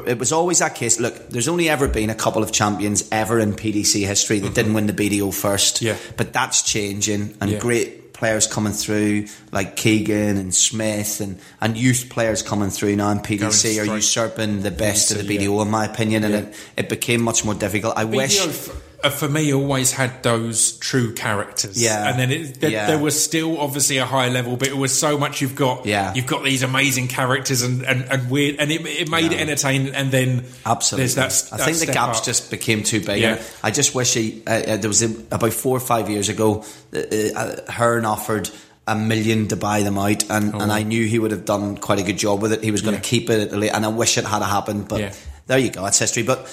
it was always that case. Look, there's only ever been a couple of champions ever in PDC history that didn't win the BDO first. Yeah. But that's changing, and Yeah. great players coming through like Keegan and Smith, and, and youth players coming through now in PDC are usurping the best of the PDC, BDO, in my opinion, and Yeah. it, it became much more difficult. I wish. BDO uh, for me always had those true characters. Yeah. and then it, there, Yeah. there was still obviously a high level, but it was so much you've got. Yeah. you've got these amazing characters and, and, and weird, and it, it made it entertaining. And then Absolutely. there's that. I that think the gaps up. just became too big. Yeah. I just wish he, uh, uh, there was a, about four or five years ago, uh, uh, Hearn offered a million to buy them out, and, and I knew he would have done quite a good job with it. He was going to Oh, Yeah. keep it at the late, and I wish it had happened, but Yeah. there you go, that's history. But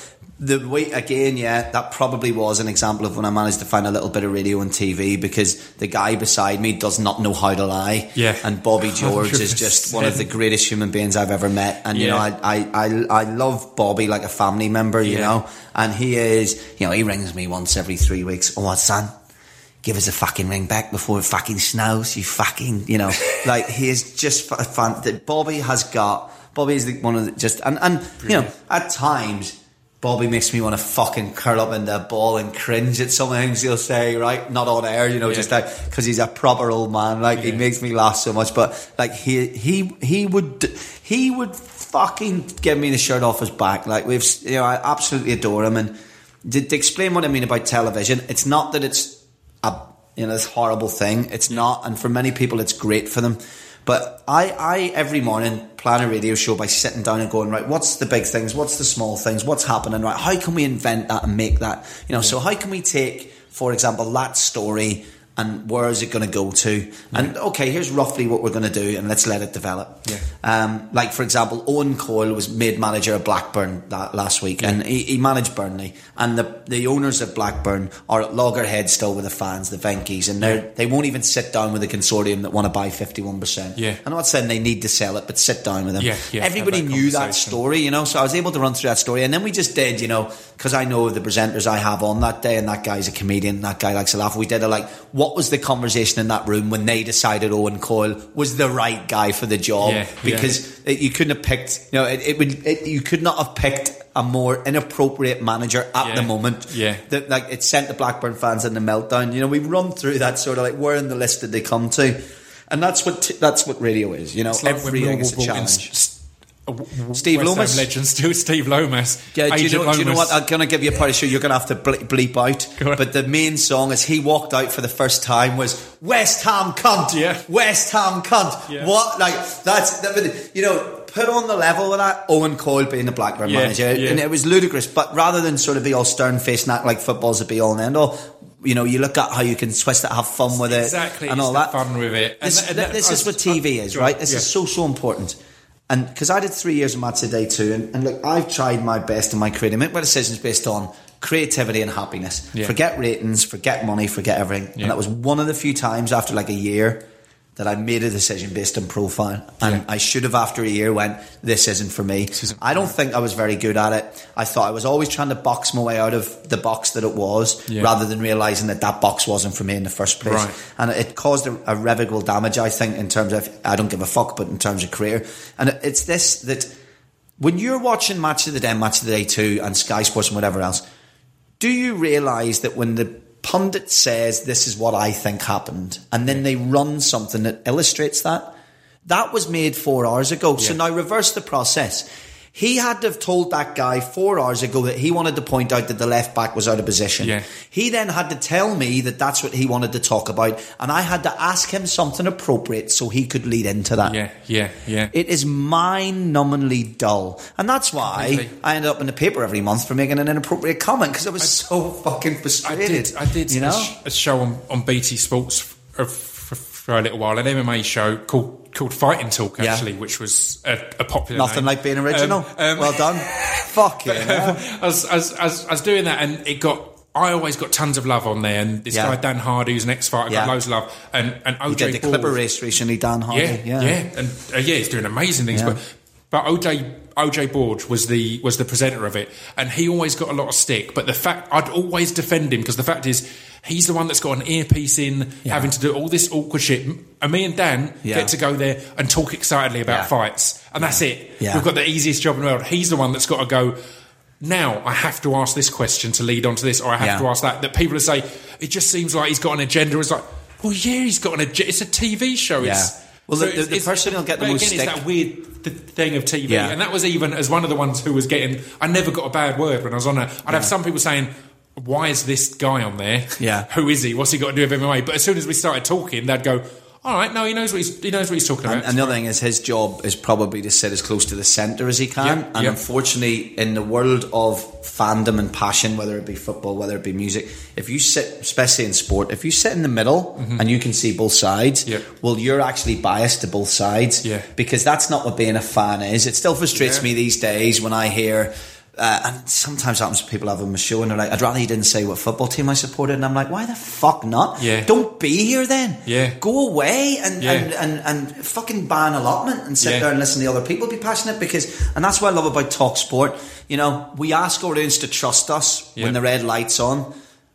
the way again, yeah, that probably was an example of when I managed to find a little bit of radio and TV because the guy beside me does not know how to lie. Yeah. and Bobby George is just one of the greatest human beings I've ever met. And you know, I, I, I, I love Bobby like a family member. You Yeah. know, and he is, you know, he rings me once every three weeks. Oh, son? Give us a fucking ring back before it fucking snows. You fucking, you know, like he is just a fan. That Bobby has got. Bobby is the, one of the just and and you know at times. Bobby makes me want to fucking curl up in the ball and cringe at some things he'll say, right? Not on air, you know, Yeah. just like because he's a proper old man. Like he makes me laugh so much. But like he he he would he would fucking give me the shirt off his back. Like we've you know I absolutely adore him. And to, to explain what I mean about television, it's not that it's a you know this horrible thing. It's not, and for many people, it's great for them. But I, I every morning plan a radio show by sitting down and going right. What's the big things? What's the small things? What's happening? Right? How can we invent that and make that? You know. So how can we take, for example, that story and where is it going to go to? And okay, here's roughly what we're going to do, and let's let it develop. Yeah. Um, like for example, Owen Coyle was made manager of Blackburn that last week, and he, he managed Burnley. And the the owners of Blackburn are at loggerhead still with the fans, the Venky's, and they they won't even sit down with the consortium that want to buy fifty one percent. Yeah. I'm not saying they need to sell it, but sit down with them. Yeah, yeah, Everybody that knew that story, you know. So I was able to run through that story, and then we just did, you know, because I know the presenters I have on that day, and that guy's a comedian, that guy likes to laugh. We did a like, what was the conversation in that room when they decided Owen Coyle was the right guy for the job? Yeah, yeah. because it, you couldn't have picked, you know, it, it would, it, you could not have picked a more inappropriate manager at Yeah, the moment. yeah. that like it sent the Blackburn fans in the meltdown. You know, we've run through that sort of like where in the list did they come to, and that's what t- that's what radio is. You know, It's like everything is a challenge. S- w- w- Uh, Steve West Ham Lomas? legend still Steve Lomas. Yeah, do you, know, do you know what? I'm going to give you a part of show you're going to have to ble- bleep out. But the main song, as he walked out for the first time, was West Ham cunt. Yeah. West Ham cunt. Yeah. What? Like, that's, that, you know, put on the level of that, Owen Coyle being the Blackburn Yeah, manager. yeah. And it was ludicrous. But rather than sort of be all stern faced and act like football's the be all and end all, you know, you look at how you can twist it, have fun with it, Exactly, and all that. fun with it. And This, that- and that- this is what TV is, uh, right? This yeah. is so so important. And because I did three years of Match Day too, and, and look, I've tried my best in my career to make my decisions based on creativity and happiness. Yeah. Forget ratings, forget money, forget everything. Yeah. And that was one of the few times after like a year that I made a decision based on profile. And Yeah. I should have after a year went, this isn't for me. isn't I don't think I was very good at it. I thought I was always trying to box my way out of the box that it was, Yeah. rather than realizing that that box wasn't for me in the first place. Right. And it caused a, irrevocable damage, I think, in terms of, I don't give a fuck, but in terms of career. And it's this that when you're watching Match of the Day, Match of the Day 2, and Sky Sports and whatever else, do you realise that when the pundit says this is what I think happened, and then they run something that illustrates that, that was made four hours ago. So now reverse the process. He had to have told that guy four hours ago that he wanted to point out that the left back was out of position. Yeah. He then had to tell me that that's what he wanted to talk about, and I had to ask him something appropriate so he could lead into that. Yeah, yeah, yeah. It is mind numbingly dull. And that's why Completely. I end up in the paper every month for making an inappropriate comment because I was so fucking frustrated. I did. I did. You a, know? a show on, on BT Sports for, for, a little while, an MMA show called called Fighting Talk, Yeah. actually, which was a, a popular. Nothing name. like being original. Um, um, well done. Fucking hell. I was, I, was, I, was, I was doing that, and it got. I always got tons of love on there, and this Yeah. guy Dan Hardy, who's an ex-fighter, Yeah. got loads of love, and and OJ You did the Ball- Clipper race recently, Dan Hardy. yeah, Yeah. yeah, and uh, yeah, he's doing amazing things. Yeah. But but OJ OJ Borge was the was the presenter of it, and he always got a lot of stick. But the fact I'd always defend him because the fact is he's the one that's got an earpiece in, Yeah. having to do all this awkward shit. And uh, me and Dan Yeah. get to go there and talk excitedly about Yeah. fights, and that's it. We've got the easiest job in the world. He's the one that's got to go. Now I have to ask this question to lead on to this, or I have to ask that. That people are say it just seems like he's got an agenda. It's like, well, yeah, he's got an agenda. It's a TV show. Yeah. It's, Well, so the- the- the person who'll get the most again, stick- It's that weird th- thing of TV, Yeah. and that was even as one of the ones who was getting. I never got a bad word when I was on. it. I'd have some people saying. Why is this guy on there? Yeah. Who is he? What's he got to do with MMA? But as soon as we started talking, they'd go, "All right, no, he knows what he's he knows what he's talking about." and the other thing is, his job is probably to sit as close to the centre as he can. Yeah, and yeah. unfortunately, in the world of fandom and passion, whether it be football, whether it be music, if you sit, especially in sport, if you sit in the middle and you can see both sides, Mm-hmm. Yeah. well, you're actually biased to both sides. Yeah. Because that's not what being a fan is. It still frustrates me these days when I hear. Uh, and sometimes it happens to people have them the show and they're like, I'd rather you didn't say what football team I supported. And I'm like, why the fuck not? Yeah. Don't be here then. Yeah. Go away and, Yeah. and, and, and fucking ban allotment and sit Yeah. there and listen to other people be passionate because, and that's what I love about Talk Sport. You know, we ask our audience to trust us Yeah. when the red light's on,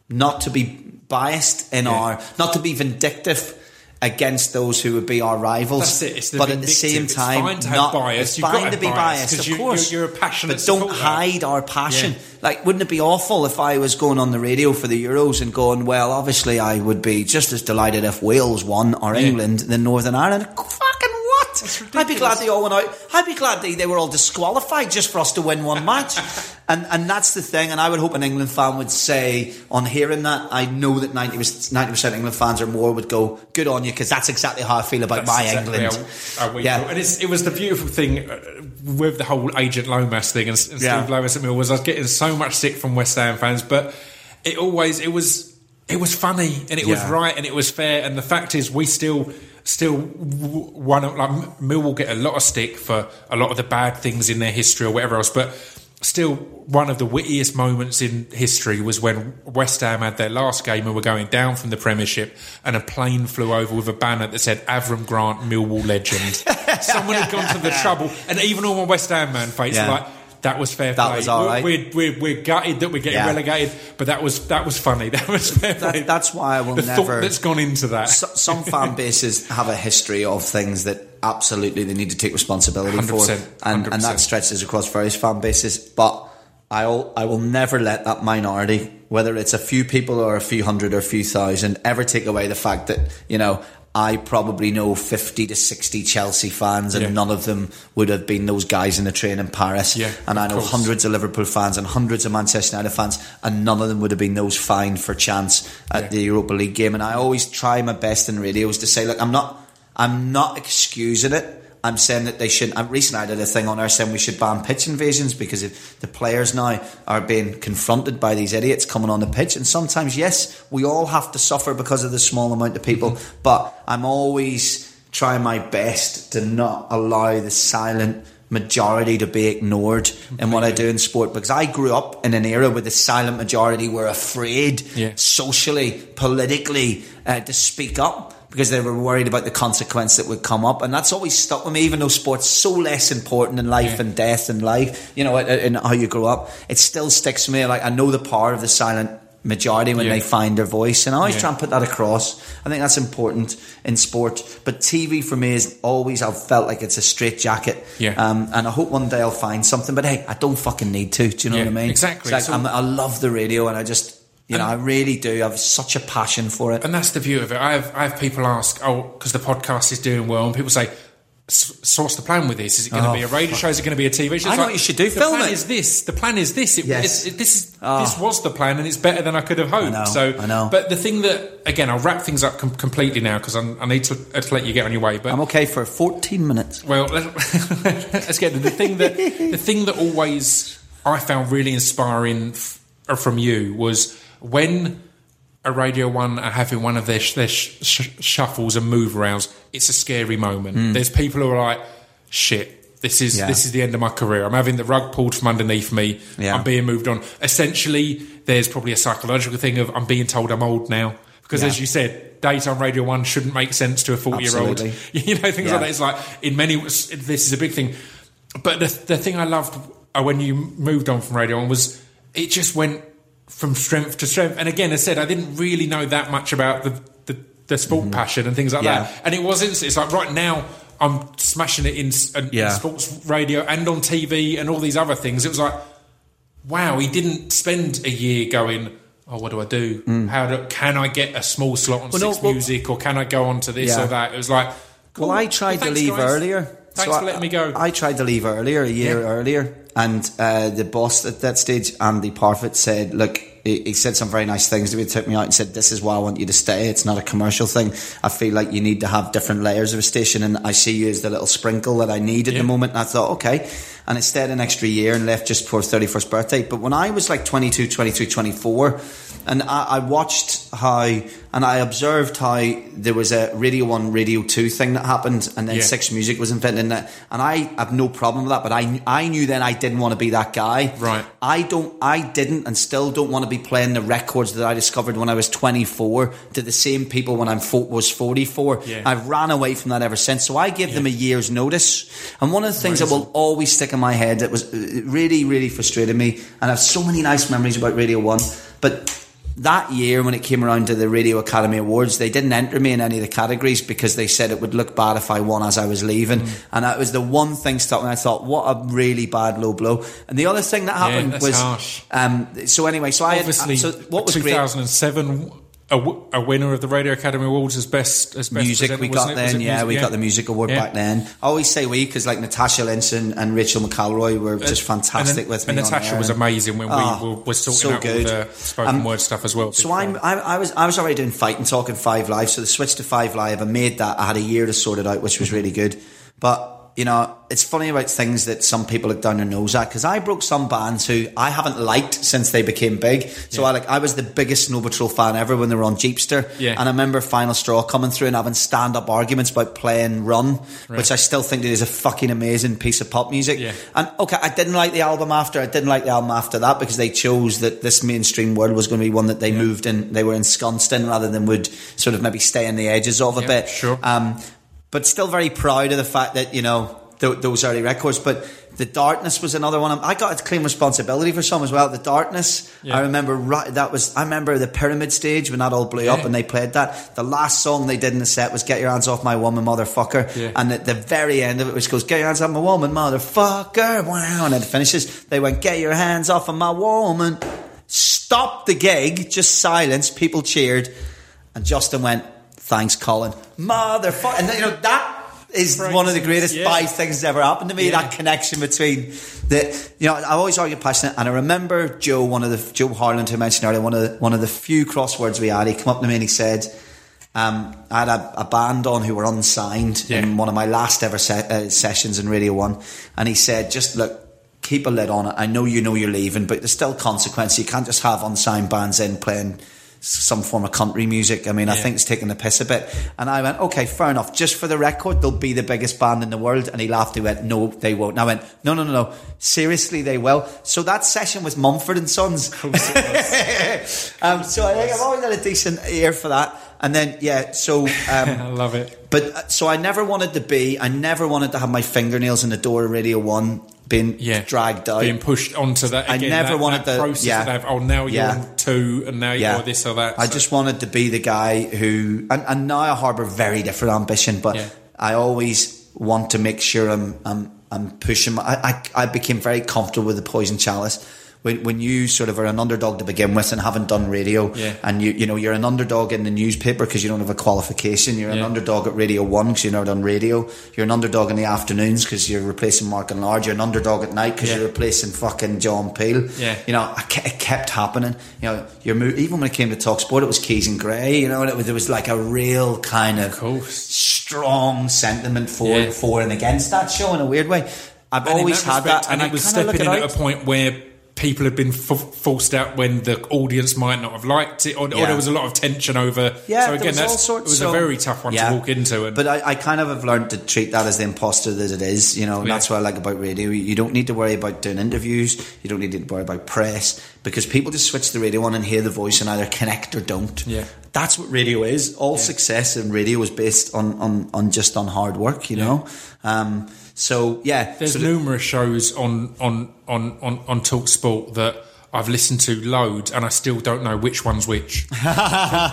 not to be biased in our, not to be vindictive against those who would be our rivals. That's it, it's the but at the same vindictive. It's time, fine to have not, bias. It's You've got to fine to be bias, biased, 'cause of you- course. you're- you're a passionate But don't hide our passion. Yeah. Like, wouldn't it be awful if I was going on the radio for the Euros and going, well, obviously I would be just as delighted if Wales won or England than Northern Ireland. Fucking I'd be glad they all went out. I'd be glad they, they were all disqualified just for us to win one match. and and that's the thing. And I would hope an England fan would say, on hearing that, I know that 90 percent England fans or more would go, good on you, because that's exactly how I feel about That's my exactly England. How, how Yeah. feel. And it's, it was the beautiful thing uh, with the whole Agent Lomas thing and, and Yeah. Steve Lomas at Mill was I was getting so much sick from West Ham fans, but it always it was it was funny and it was right and it was fair. And the fact is, we still still one of like Mill will get a lot of stick for a lot of the bad things in their history or whatever else, but. Still, one of the wittiest moments in history was when West Ham had their last game and were going down from the Premiership, and a plane flew over with a banner that said "Avram Grant, Millwall legend." Someone had gone to the trouble, and even all my West Ham man face Yeah. like that was fair That play. was all right. We're, we're, we're gutted that we're getting Yeah. relegated, but that was that was funny. That was fair play. That's why I will the never. thought that's gone into that. So- some fan bases have a history of things that absolutely they need to take responsibility for, 100%, and and 100%. that stretches across various fan bases. But I'll I will never let that minority, whether it's a few people or a few hundred or a few thousand, ever take away the fact that you know. I probably know 50 to 60 Chelsea fans, and Yeah. none of them would have been those guys in the train in Paris. Yeah, and I know course. hundreds of Liverpool fans and hundreds of Manchester United fans, and none of them would have been those fined for chance at Yeah. the Europa League game. And I always try my best in radios to say, look, I'm not, I'm not excusing it. I'm saying that they should. not Recently, I did a thing on air saying we should ban pitch invasions because if the players now are being confronted by these idiots coming on the pitch, and sometimes, yes, we all have to suffer because of the small amount of people. Mm-hmm. But I'm always trying my best to not allow the silent majority to be ignored in what I do in sport because I grew up in an era where the silent majority were afraid Yeah. socially, politically uh, to speak up because they were worried about the consequence that would come up. And that's always stuck with me, even though sport's so less important in life Yeah. and death and life, you know, and how you grow up. It still sticks to me. Like, I know the power of the silent majority when Yeah. they find their voice. And I always Yeah. try and put that across. I think that's important in sport. But TV for me is always, I've felt like it's a straight jacket. Yeah. Um, and I hope one day I'll find something. But hey, I don't fucking need to. Do you know Yeah, what I mean? exactly. Like, So- I'm, I love the radio and I just, you know, I really do. I have such a passion for it. And that's the beauty of it. I have, I have people ask, oh, because the podcast is doing well, and people say, "S- so what's the plan with this? Is it going to Oh, be a radio show? Is it going to be a TV show? I It's know what you should do, The film plan it." is this. The plan is this. It, Yes. it's- it- this is Oh. this was the plan, and it's better than I could have hoped. know, so I know. But the thing that again, I'll wrap things up com- completely now because I need to, to let you get on your way. But I'm okay for 14 minutes. well, let- let's get to the thing that the thing that always I found really inspiring f- from you was when a Radio One are having one of their sh- their sh- sh- shuffles and move arounds. It's a scary moment. Hmm. There's people who are like, "Shit, this is. Yeah. this is the end of my career. I'm having the rug pulled from underneath me. Yeah. I'm being moved on." Essentially, there's probably a psychological thing of I'm being told I'm old now because, Yeah. as you said, daytime Radio One shouldn't make sense to a 40 year old. You know, things like that. It's like in many, this is a big thing. But the, the thing I loved when you moved on from Radio One was it just went from strength to strength. And again, as I said, I didn't really know that much about the, the, the sport passion and things like Mm-hmm. Yeah. that. And it wasn't, it's like right now, I'm smashing it in, in Yeah. sports radio and on TV and all these other things. It was like, wow, he didn't spend a year going, oh, what do I do? How do, can I get a small slot on Mm. Well, no, Six well- Music or can I go on to this Yeah. or that? It was like, cool. Well, I tried Well, to leave guys. earlier. Thanks So for I- letting me go. I tried to leave earlier, a year Yeah. earlier, and uh, the boss at that stage, Andy Parfitt, said, "Look." He he said some very nice things to me. He took me out and said, "This is why I want you to stay. It's not a commercial thing. I feel like you need to have different layers of a station, and I see you as the little sprinkle that I need at Yeah. the moment." And I thought, okay, and I stayed an extra year and left just for 31st birthday. But when I was like 22, 23, 24, and I, I watched how and I observed how there was a Radio One, Radio Two thing that happened, and then Yeah. Six Music was invented and I have no problem with that. But I I knew then I didn't want to be that guy. Right. I don't. I didn't, and still don't want to be playing the records that I discovered when I was 24 to the same people when fo- was 44. Yeah. I've ran away from that ever since. So I give them a year's notice. And one of the things that will always stick in my head that was it really, really frustrated me, and I have so many nice memories about Radio One, but. That year, when it came around to the Radio Academy Awards, they didn't enter me in any of the categories because they said it would look bad if I won as I was leaving. Mm. And that was the one thing stuck me. I thought, what a really bad low blow. And the other thing that happened that's was, um, so anyway, so I had, so what was great? 2007, a, w- a winner of the Radio Academy Awards as best as best music we got? Then, yeah, music? we got the music award Yeah. back then. I always say we because like Natasha Lynch and, and Rachel McElroy were just fantastic and, with and me. on Natasha was amazing when Oh, we were, were sorting so out good. all the spoken Um, word stuff as well. So I'm. I, I was I was already doing fight and talking Five Live. So the switch to Five Live, I made that. I had a year to sort it out, which was really good. But you know, it's funny about things that some people look down their nose at because I broke some bands who I haven't liked since they became big. So I like I was the biggest Snow Patrol fan ever when they were on Jeepster. Yeah. And I remember Final Straw coming through and having stand up arguments about playing Run, which I still think is a fucking amazing piece of pop music. Yeah. And okay, I didn't like the album after. I didn't like the album after that because they chose that this mainstream world was going to be one that they moved in, they were ensconced in rather than would sort of maybe stay in the edges of a Yeah, bit. sure. Um, but still very proud of the fact that you know th- those early records. But the Darkness was another one. I got to claim responsibility for some as well. The Darkness. Yeah. I remember right, that was. I remember the Pyramid stage when that all blew up and they played that. The last song they did in the set was "Get Your Hands Off My Woman, Motherfucker," Yeah. and at the very end of it, which goes "Get Your Hands Off My Woman, Motherfucker," wow, and then it finishes. They went "Get Your Hands Off of My Woman." Stopped the gig, just silence. People cheered, and Justin went, "Thanks, Colin, motherfucker." And you know that is Right. one of the greatest Yeah. five things that ever happened to me. Yeah. That connection between the, you know, I always argue passionate, and I remember Joe, one of the Joe Harland who I mentioned earlier, one of the one of the few crosswords we had. He came up to me and he said. Um, I had a, a band on who were unsigned Yeah. in one of my last ever se- uh, sessions in Radio One, and he said, "Just look, keep a lid on it. I know you know you're leaving, but there's still consequences. You can't just have unsigned bands in playing some form of country music. I mean, I think it's taking the piss a bit." And I went, "Okay, fair enough. Just for the record, they'll be the biggest band in the world." And he laughed. He went, "No, they won't." And I went, "No, no, no, no. Seriously, they will." So that session was Mumford and Sons. um, so I think I've always had a decent ear for that. And then, yeah, so. Um, I love it. but uh, so I never wanted to be. I never wanted to have my fingernails in the door of Radio One being Yeah, dragged out. being pushed onto that. I never that, wanted that to- process yeah. of have, oh, now you're Yeah. on two, and now yeah, you're this or that. I just wanted to be the guy who, and, and now I harbour very different ambition, but Yeah. I always want to make sure I'm I'm, I'm pushing. My, I, I I became very comfortable with the poison chalice. When, when you sort of are an underdog to begin with and haven't done radio, Yeah. and you you know you're an underdog in the newspaper because you don't have a qualification. You're an underdog at Radio One because you've never done radio. You're an underdog in the afternoons because you're replacing Mark and Lard. You're an underdog at night because Yeah. you're replacing fucking John Peel. Yeah. You know, it kept happening. You know, your mo- even when it came to talk sport, it was Keys and Gray. You know, and it was, there was like a real kind of course. strong sentiment for Yeah. for and against that show in a weird way. I've And always had respect, that, and, I it was stepping in at a point where people have been f- forced out when the audience might not have liked it, or, or there was a lot of tension over. Yeah, so again, that's all sorts. it was so- a very tough one Yeah. to walk into. And but I, I kind of have learned to treat that as the imposter that it is. You know, and Yeah. that's what I like about radio. You don't need to worry about doing interviews. You don't need to worry about press because people just switch the radio on and hear the voice and either connect or don't. Yeah. that's what radio is. All success in radio is based on on, on just on hard work. You know. Um, so yeah, There's so numerous shows on on on on on Talk Sport that. I've listened to loads, and I still don't know which one's which.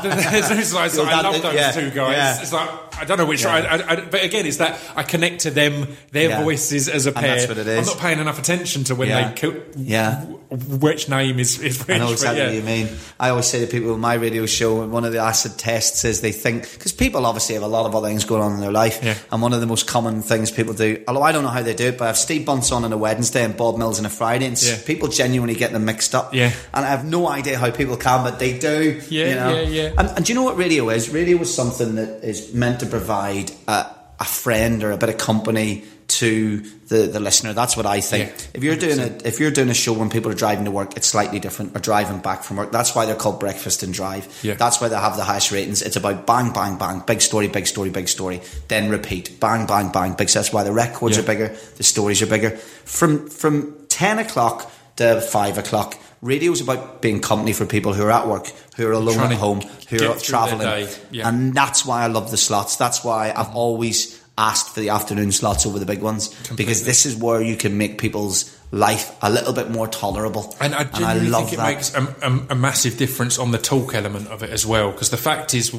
It's- like- it's like, I love those yeah, two guys. yeah. It's like I don't know which. Yeah. I, I, but again, it's that I connect to them, their voices as a pair. that's what it I'm not paying enough attention to when they kill, Yeah. which name is is which. I know exactly what you mean. I always say to people on my radio show, one of the acid tests is they think because people obviously have a lot of other things going on in their life, and one of the most common things people do. Although I don't know how they do it, but I have Steve Bunce on on a Wednesday and Bob Mills on a Friday, and people genuinely get them mixed up. Yeah. and I have no idea how people can, but they do. Yeah, you know? yeah, yeah. And, and do you know what radio is? Radio is something that is meant to provide a, a friend or a bit of company to the, the listener. That's what I think. Yeah, if you're doing a if you're doing a show when people are driving to work, it's slightly different. Or driving back from work. That's why they're called breakfast and drive. Yeah. That's why they have the highest ratings. It's about bang bang bang, big story, big story, big story. Then repeat, bang bang bang, big. So that's why the records Yeah. are bigger, the stories are bigger. From from ten o'clock to uh, five o'clock. Radio's about being company for people who are at work, who are alone at home, who are travelling. Yeah. And that's why I love the slots. That's why I've mm-hmm. always asked for the afternoon slots over the big ones because this is where you can make people's life a little bit more tolerable. And I genuinely love think it that. makes a, a, a massive difference on the talk element of it as well. Because the fact is,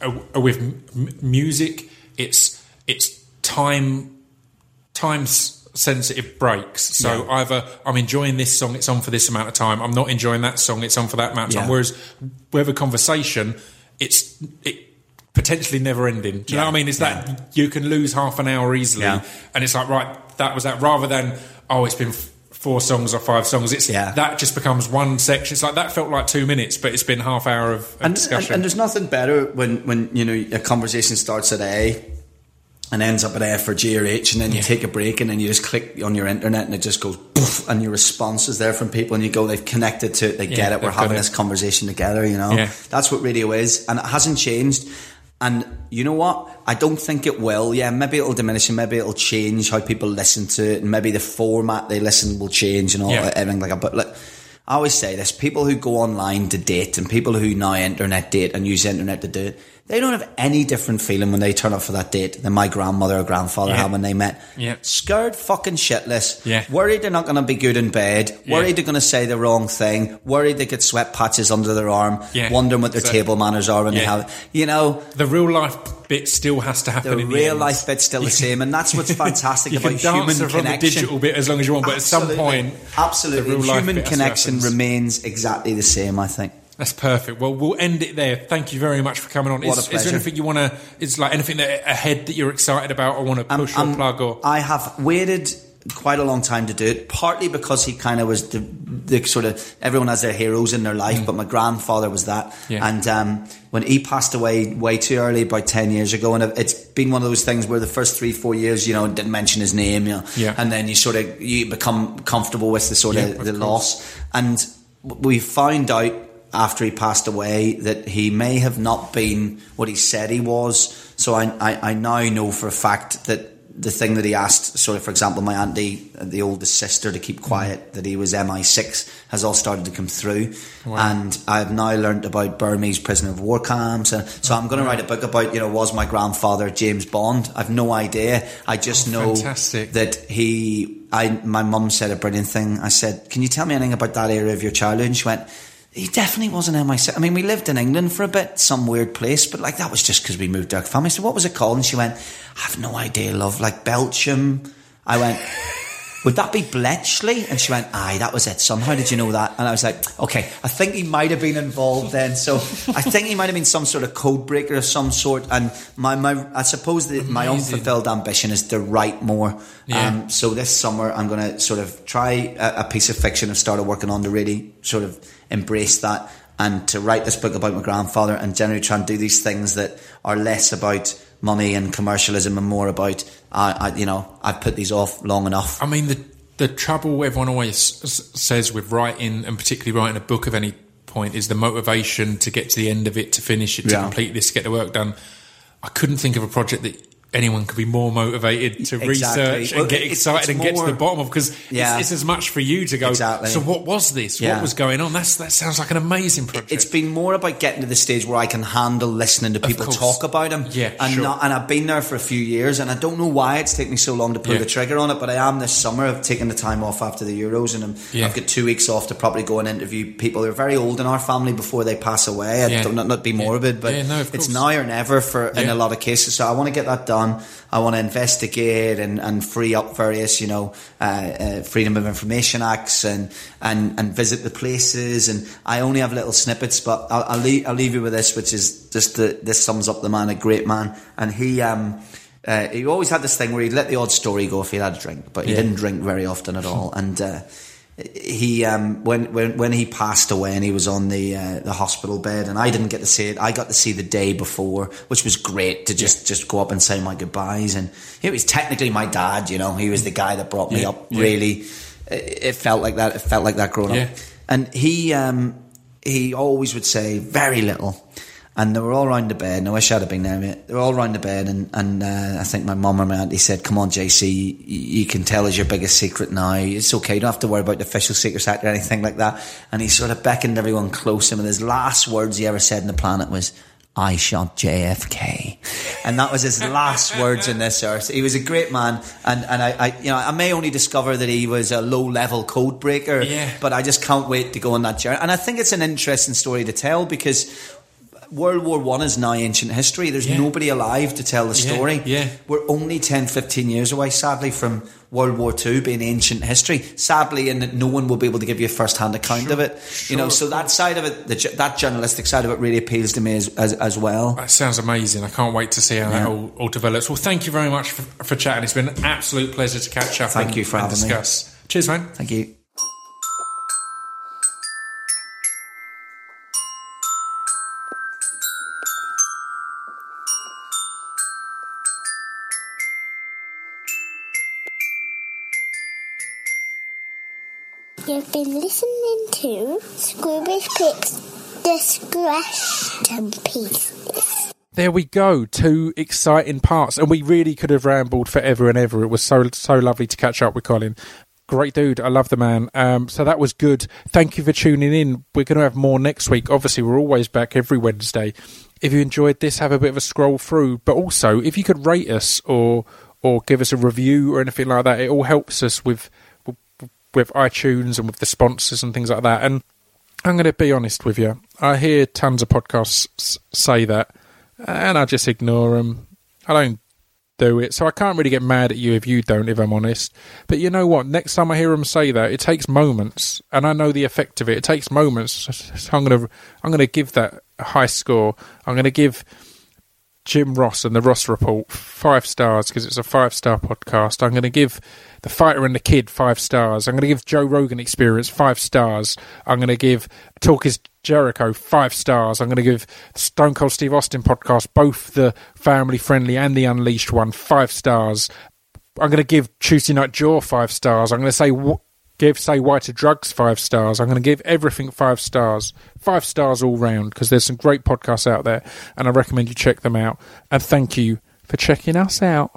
uh, uh with m- music, it's it's time time s- sensitive breaks. So Yeah. either I'm enjoying this song, it's on for this amount of time. I'm not enjoying that song, it's on for that amount of time. Yeah. Whereas with a conversation, it's it potentially never ending. Do you know what I mean? It's that you can lose half an hour easily, Yeah. and it's like right, that was that. Rather than oh, it's been. f- Four songs or five songs. It's Yeah. that just becomes one section. It's like that felt like two minutes, but it's been half hour of, of and, and, discussion. and there's nothing better when, when you know a conversation starts at A and ends up at F or G or H, and then you take a break, and then you just click on your internet, and it just goes poof, and your response is there from people, and you go, they've connected to it, they Yeah, get it, we're having it. this conversation together, you know. Yeah. That's what radio is, and it hasn't changed. And you know what? I don't think it will. Yeah, maybe it'll diminish and maybe it'll change how people listen to it, and maybe the format they listen will change and all Yeah. everything like that. But look, I always say this: people who go online to date and people who now internet date and use internet to do it, they don't have any different feeling when they turn up for that date than my grandmother or grandfather Yeah. had when they met. Yeah. Scared fucking shitless. Yeah. Worried they're not going to be good in bed. Yeah. Worried they're going to say the wrong thing. Worried they get sweat patches under their arm. Yeah. Wondering what their So- table manners are when they have, you know, the real life bit still has to happen. the in the real end. life bit's still the same, and that's what's fantastic You about can human around the digital bit as long as you want, but at some point, absolutely, the human connection remains exactly the same. I think. That's perfect. Well, we'll end it there. Thank you very much for coming on. What is, is there anything you want to? Is like anything that ahead that you're excited about or want to push or Um, plug or? I have waited quite a long time to do it, partly because he kind of was the, the sort of everyone has their heroes in their life, but my grandfather was that. Mm. Yeah. And um, when he passed away way too early, about ten years ago, and it's been one of those things where the first three four years, you know, didn't mention his name, you know, Yeah. and then you sort of you become comfortable with the sort Yeah, of of the course. loss, and we found out after he passed away that he may have not been what he said he was. So I, I, I now know for a fact that the thing that he asked, sort of, for example, my auntie, the oldest sister, to keep quiet, that he was MI6, has all started to come through. And I've now learnt about Burmese prisoner of war camps. And so I'm going to write a book about, you know, was my grandfather James Bond? I've no idea. I just Oh, know fantastic. that he, I, my mum said a brilliant thing. I said, can you tell me anything about that area of your childhood? And she went, he definitely wasn't MI6. I mean, we lived in England for a bit, some weird place, but like that was just because we moved our family. So what was it called? And she went, I have no idea, love. Like Belgium. I went, would that be Bletchley? And she went, aye, that was it, son. How did you know that? And I was like, okay, I think he might have been involved then. So I think he might have been some sort of code breaker of some sort. And my, my I suppose that my unfulfilled ambition is to write more. Yeah. Um, so this summer, I'm going to sort of try a, a piece of fiction I've started working on to really sort of embrace that and to write this book about my grandfather and generally try and do these things that are less about money and commercialism and more about, uh, I, you know, I've put these off long enough. I mean, the the trouble everyone always says with writing, and particularly writing a book of any point, is the motivation to get to the end of it, to finish it, to Yeah. complete this, to get the work done. I couldn't think of a project that anyone could be more motivated to Exactly. research Well, and get excited and get to the bottom of because Yeah. it's, it's as much for you to go. Exactly. So what was this? Yeah. What was going on? That's that sounds like an amazing project. It's been more about getting to the stage where I can handle listening to people talk about them. Yeah, and sure. not, and I've been there for a few years, and I don't know why it's taken me so long to pull Yeah. the trigger on it. But I am this summer. I've taken the time off after the Euros, and I'm, Yeah. I've got two weeks off to probably go and interview people who are very old in our family before they pass away. I don't not, not be morbid, but no, it's now or never for in a lot of cases. So I want to get that done. I want to investigate and, and free up various, you know, uh, uh, Freedom of Information Acts and, and, and visit the places. And I only have little snippets, but I'll, I'll, leave, I'll leave you with this, which is just the, this sums up the man, a great man. And he, um, uh, he always had this thing where he'd let the odd story go if he had a drink, but he Yeah. didn't drink very often at all. And, uh, he um, when when when he passed away and he was on the uh, the hospital bed and I didn't get to see it. I got to see the day before, which was great to just Yeah. just go up and say my goodbyes. And he was technically my dad. You know, he was the guy that brought me Yeah, up. Really, it, it felt like that. It felt like that growing up. And he um, he always would say very little. And they were all round the bed, and I wish I'd have been there. They were all round the bed, and, and uh, I think my mum or my auntie said, Come on, JC, you, you can tell us your biggest secret now. It's okay, you don't have to worry about the Official Secrets Act or anything like that. And he sort of beckoned everyone close to him, and his last words he ever said in the planet was, I shot JFK. And that was his last words in this earth. He was a great man, and, and I, I, you know, I may only discover that he was a low level code breaker, Yeah. but I just can't wait to go on that journey. And I think it's an interesting story to tell because World War One is now ancient history. There's Yeah. nobody alive to tell the story. yeah. We're only 10, 15 years away, sadly, from World War Two being ancient history. Sadly, in that no one will be able to give you a first hand account of it. you know, so that side of it, the, that journalistic side of it, really appeals to me as as, as well. That sounds amazing. I can't wait to see how that all, all develops. Well, thank you very much for, for chatting. It's been an absolute pleasure to catch up Thank and, you for and having me. Cheers, man. Thank you. You've been listening to Scroobius Pip's Distraction Pieces. There we go. Two exciting parts, and we really could have rambled forever and ever. It was so so lovely to catch up with Colin. Great dude. I love the man. Um, so that was good. Thank you for tuning in. We're going to have more next week. Obviously, we're always back every Wednesday. If you enjoyed this, have a bit of a scroll through. But also, if you could rate us or or give us a review or anything like that, it all helps us with with iTunes and with the sponsors and things like that. And I'm going to be honest with you. I hear tons of podcasts say that, and I just ignore them. I don't do it, so I can't really get mad at you if you don't. If I'm honest, but you know what? Next time I hear them say that, it takes moments, and I know the effect of it. It takes moments. So I'm gonna I'm gonna give that a high score. I'm gonna give Jim Ross and the Ross Report five stars because it's a five star podcast. I'm going to give The Fighter and the Kid five stars. I'm going to give Joe Rogan Experience five stars. I'm going to give Talk is Jericho five stars. I'm going to give Stone Cold Steve Austin podcast, both the family friendly and the unleashed one, five stars. I'm going to give Tuesday Night Jaw five stars. I'm going to say give Say Why to Drugs five stars. I'm going to give everything five stars. Five stars all round because there's some great podcasts out there and I recommend you check them out. And thank you for checking us out.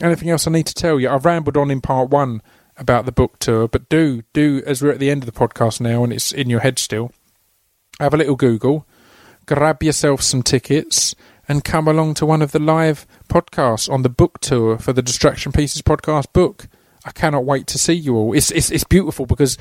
Anything else I need to tell you? I've rambled on in part one about the book tour, but do, do, as we're at the end of the podcast now and it's in your head still, have a little Google, grab yourself some tickets, and come along to one of the live podcasts on the book tour for the Distraction Pieces podcast book. I cannot wait to see you all. It's it's, it's beautiful because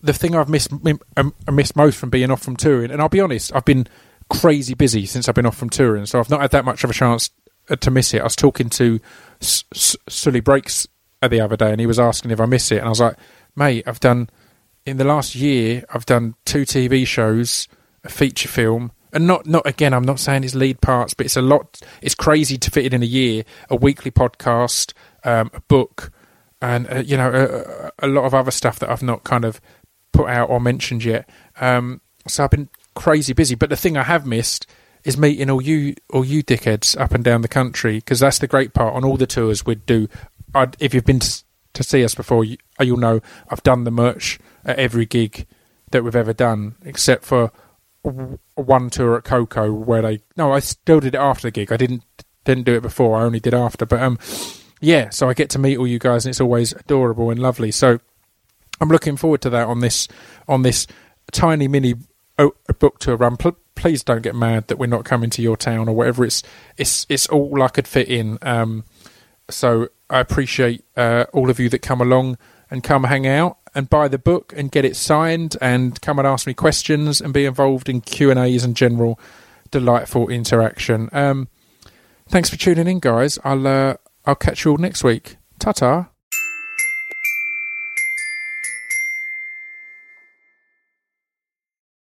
the thing I've missed um, I missed most from being off from touring, and I'll be honest, I've been crazy busy since I've been off from touring, so I've not had that much of a chance uh, to miss it. I was talking to Suli Breaks the other day, and he was asking if I miss it, and I was like, mate, I've done in the last year, I've done two TV shows, a feature film, and not not again. I'm not saying it's lead parts, but it's a lot. It's crazy to fit it in a year. A weekly podcast, um, a book, and uh, you know a, a lot of other stuff that I've not kind of put out or mentioned yet. Um, so I've been crazy busy. But the thing I have missed is meeting all you all you dickheads up and down the country because that's the great part on all the tours we'd do. I'd, if you've been to, to see us before, you, you'll know I've done the merch at every gig that we've ever done, except for one tour at Koko where they. No, I still did it after the gig. I didn't didn't do it before. I only did after. But um, yeah. So I get to meet all you guys, and it's always adorable and lovely. So I'm looking forward to that on this on this tiny mini book tour run. Pl- please don't get mad that we're not coming to your town or whatever. It's it's it's all I could fit in. Um, so I appreciate uh, all of you that come along and come hang out and buy the book and get it signed and come and ask me questions and be involved in Q and A's and general delightful interaction. Um, thanks for tuning in, guys. I'll uh, I'll catch you all next week. Ta ta.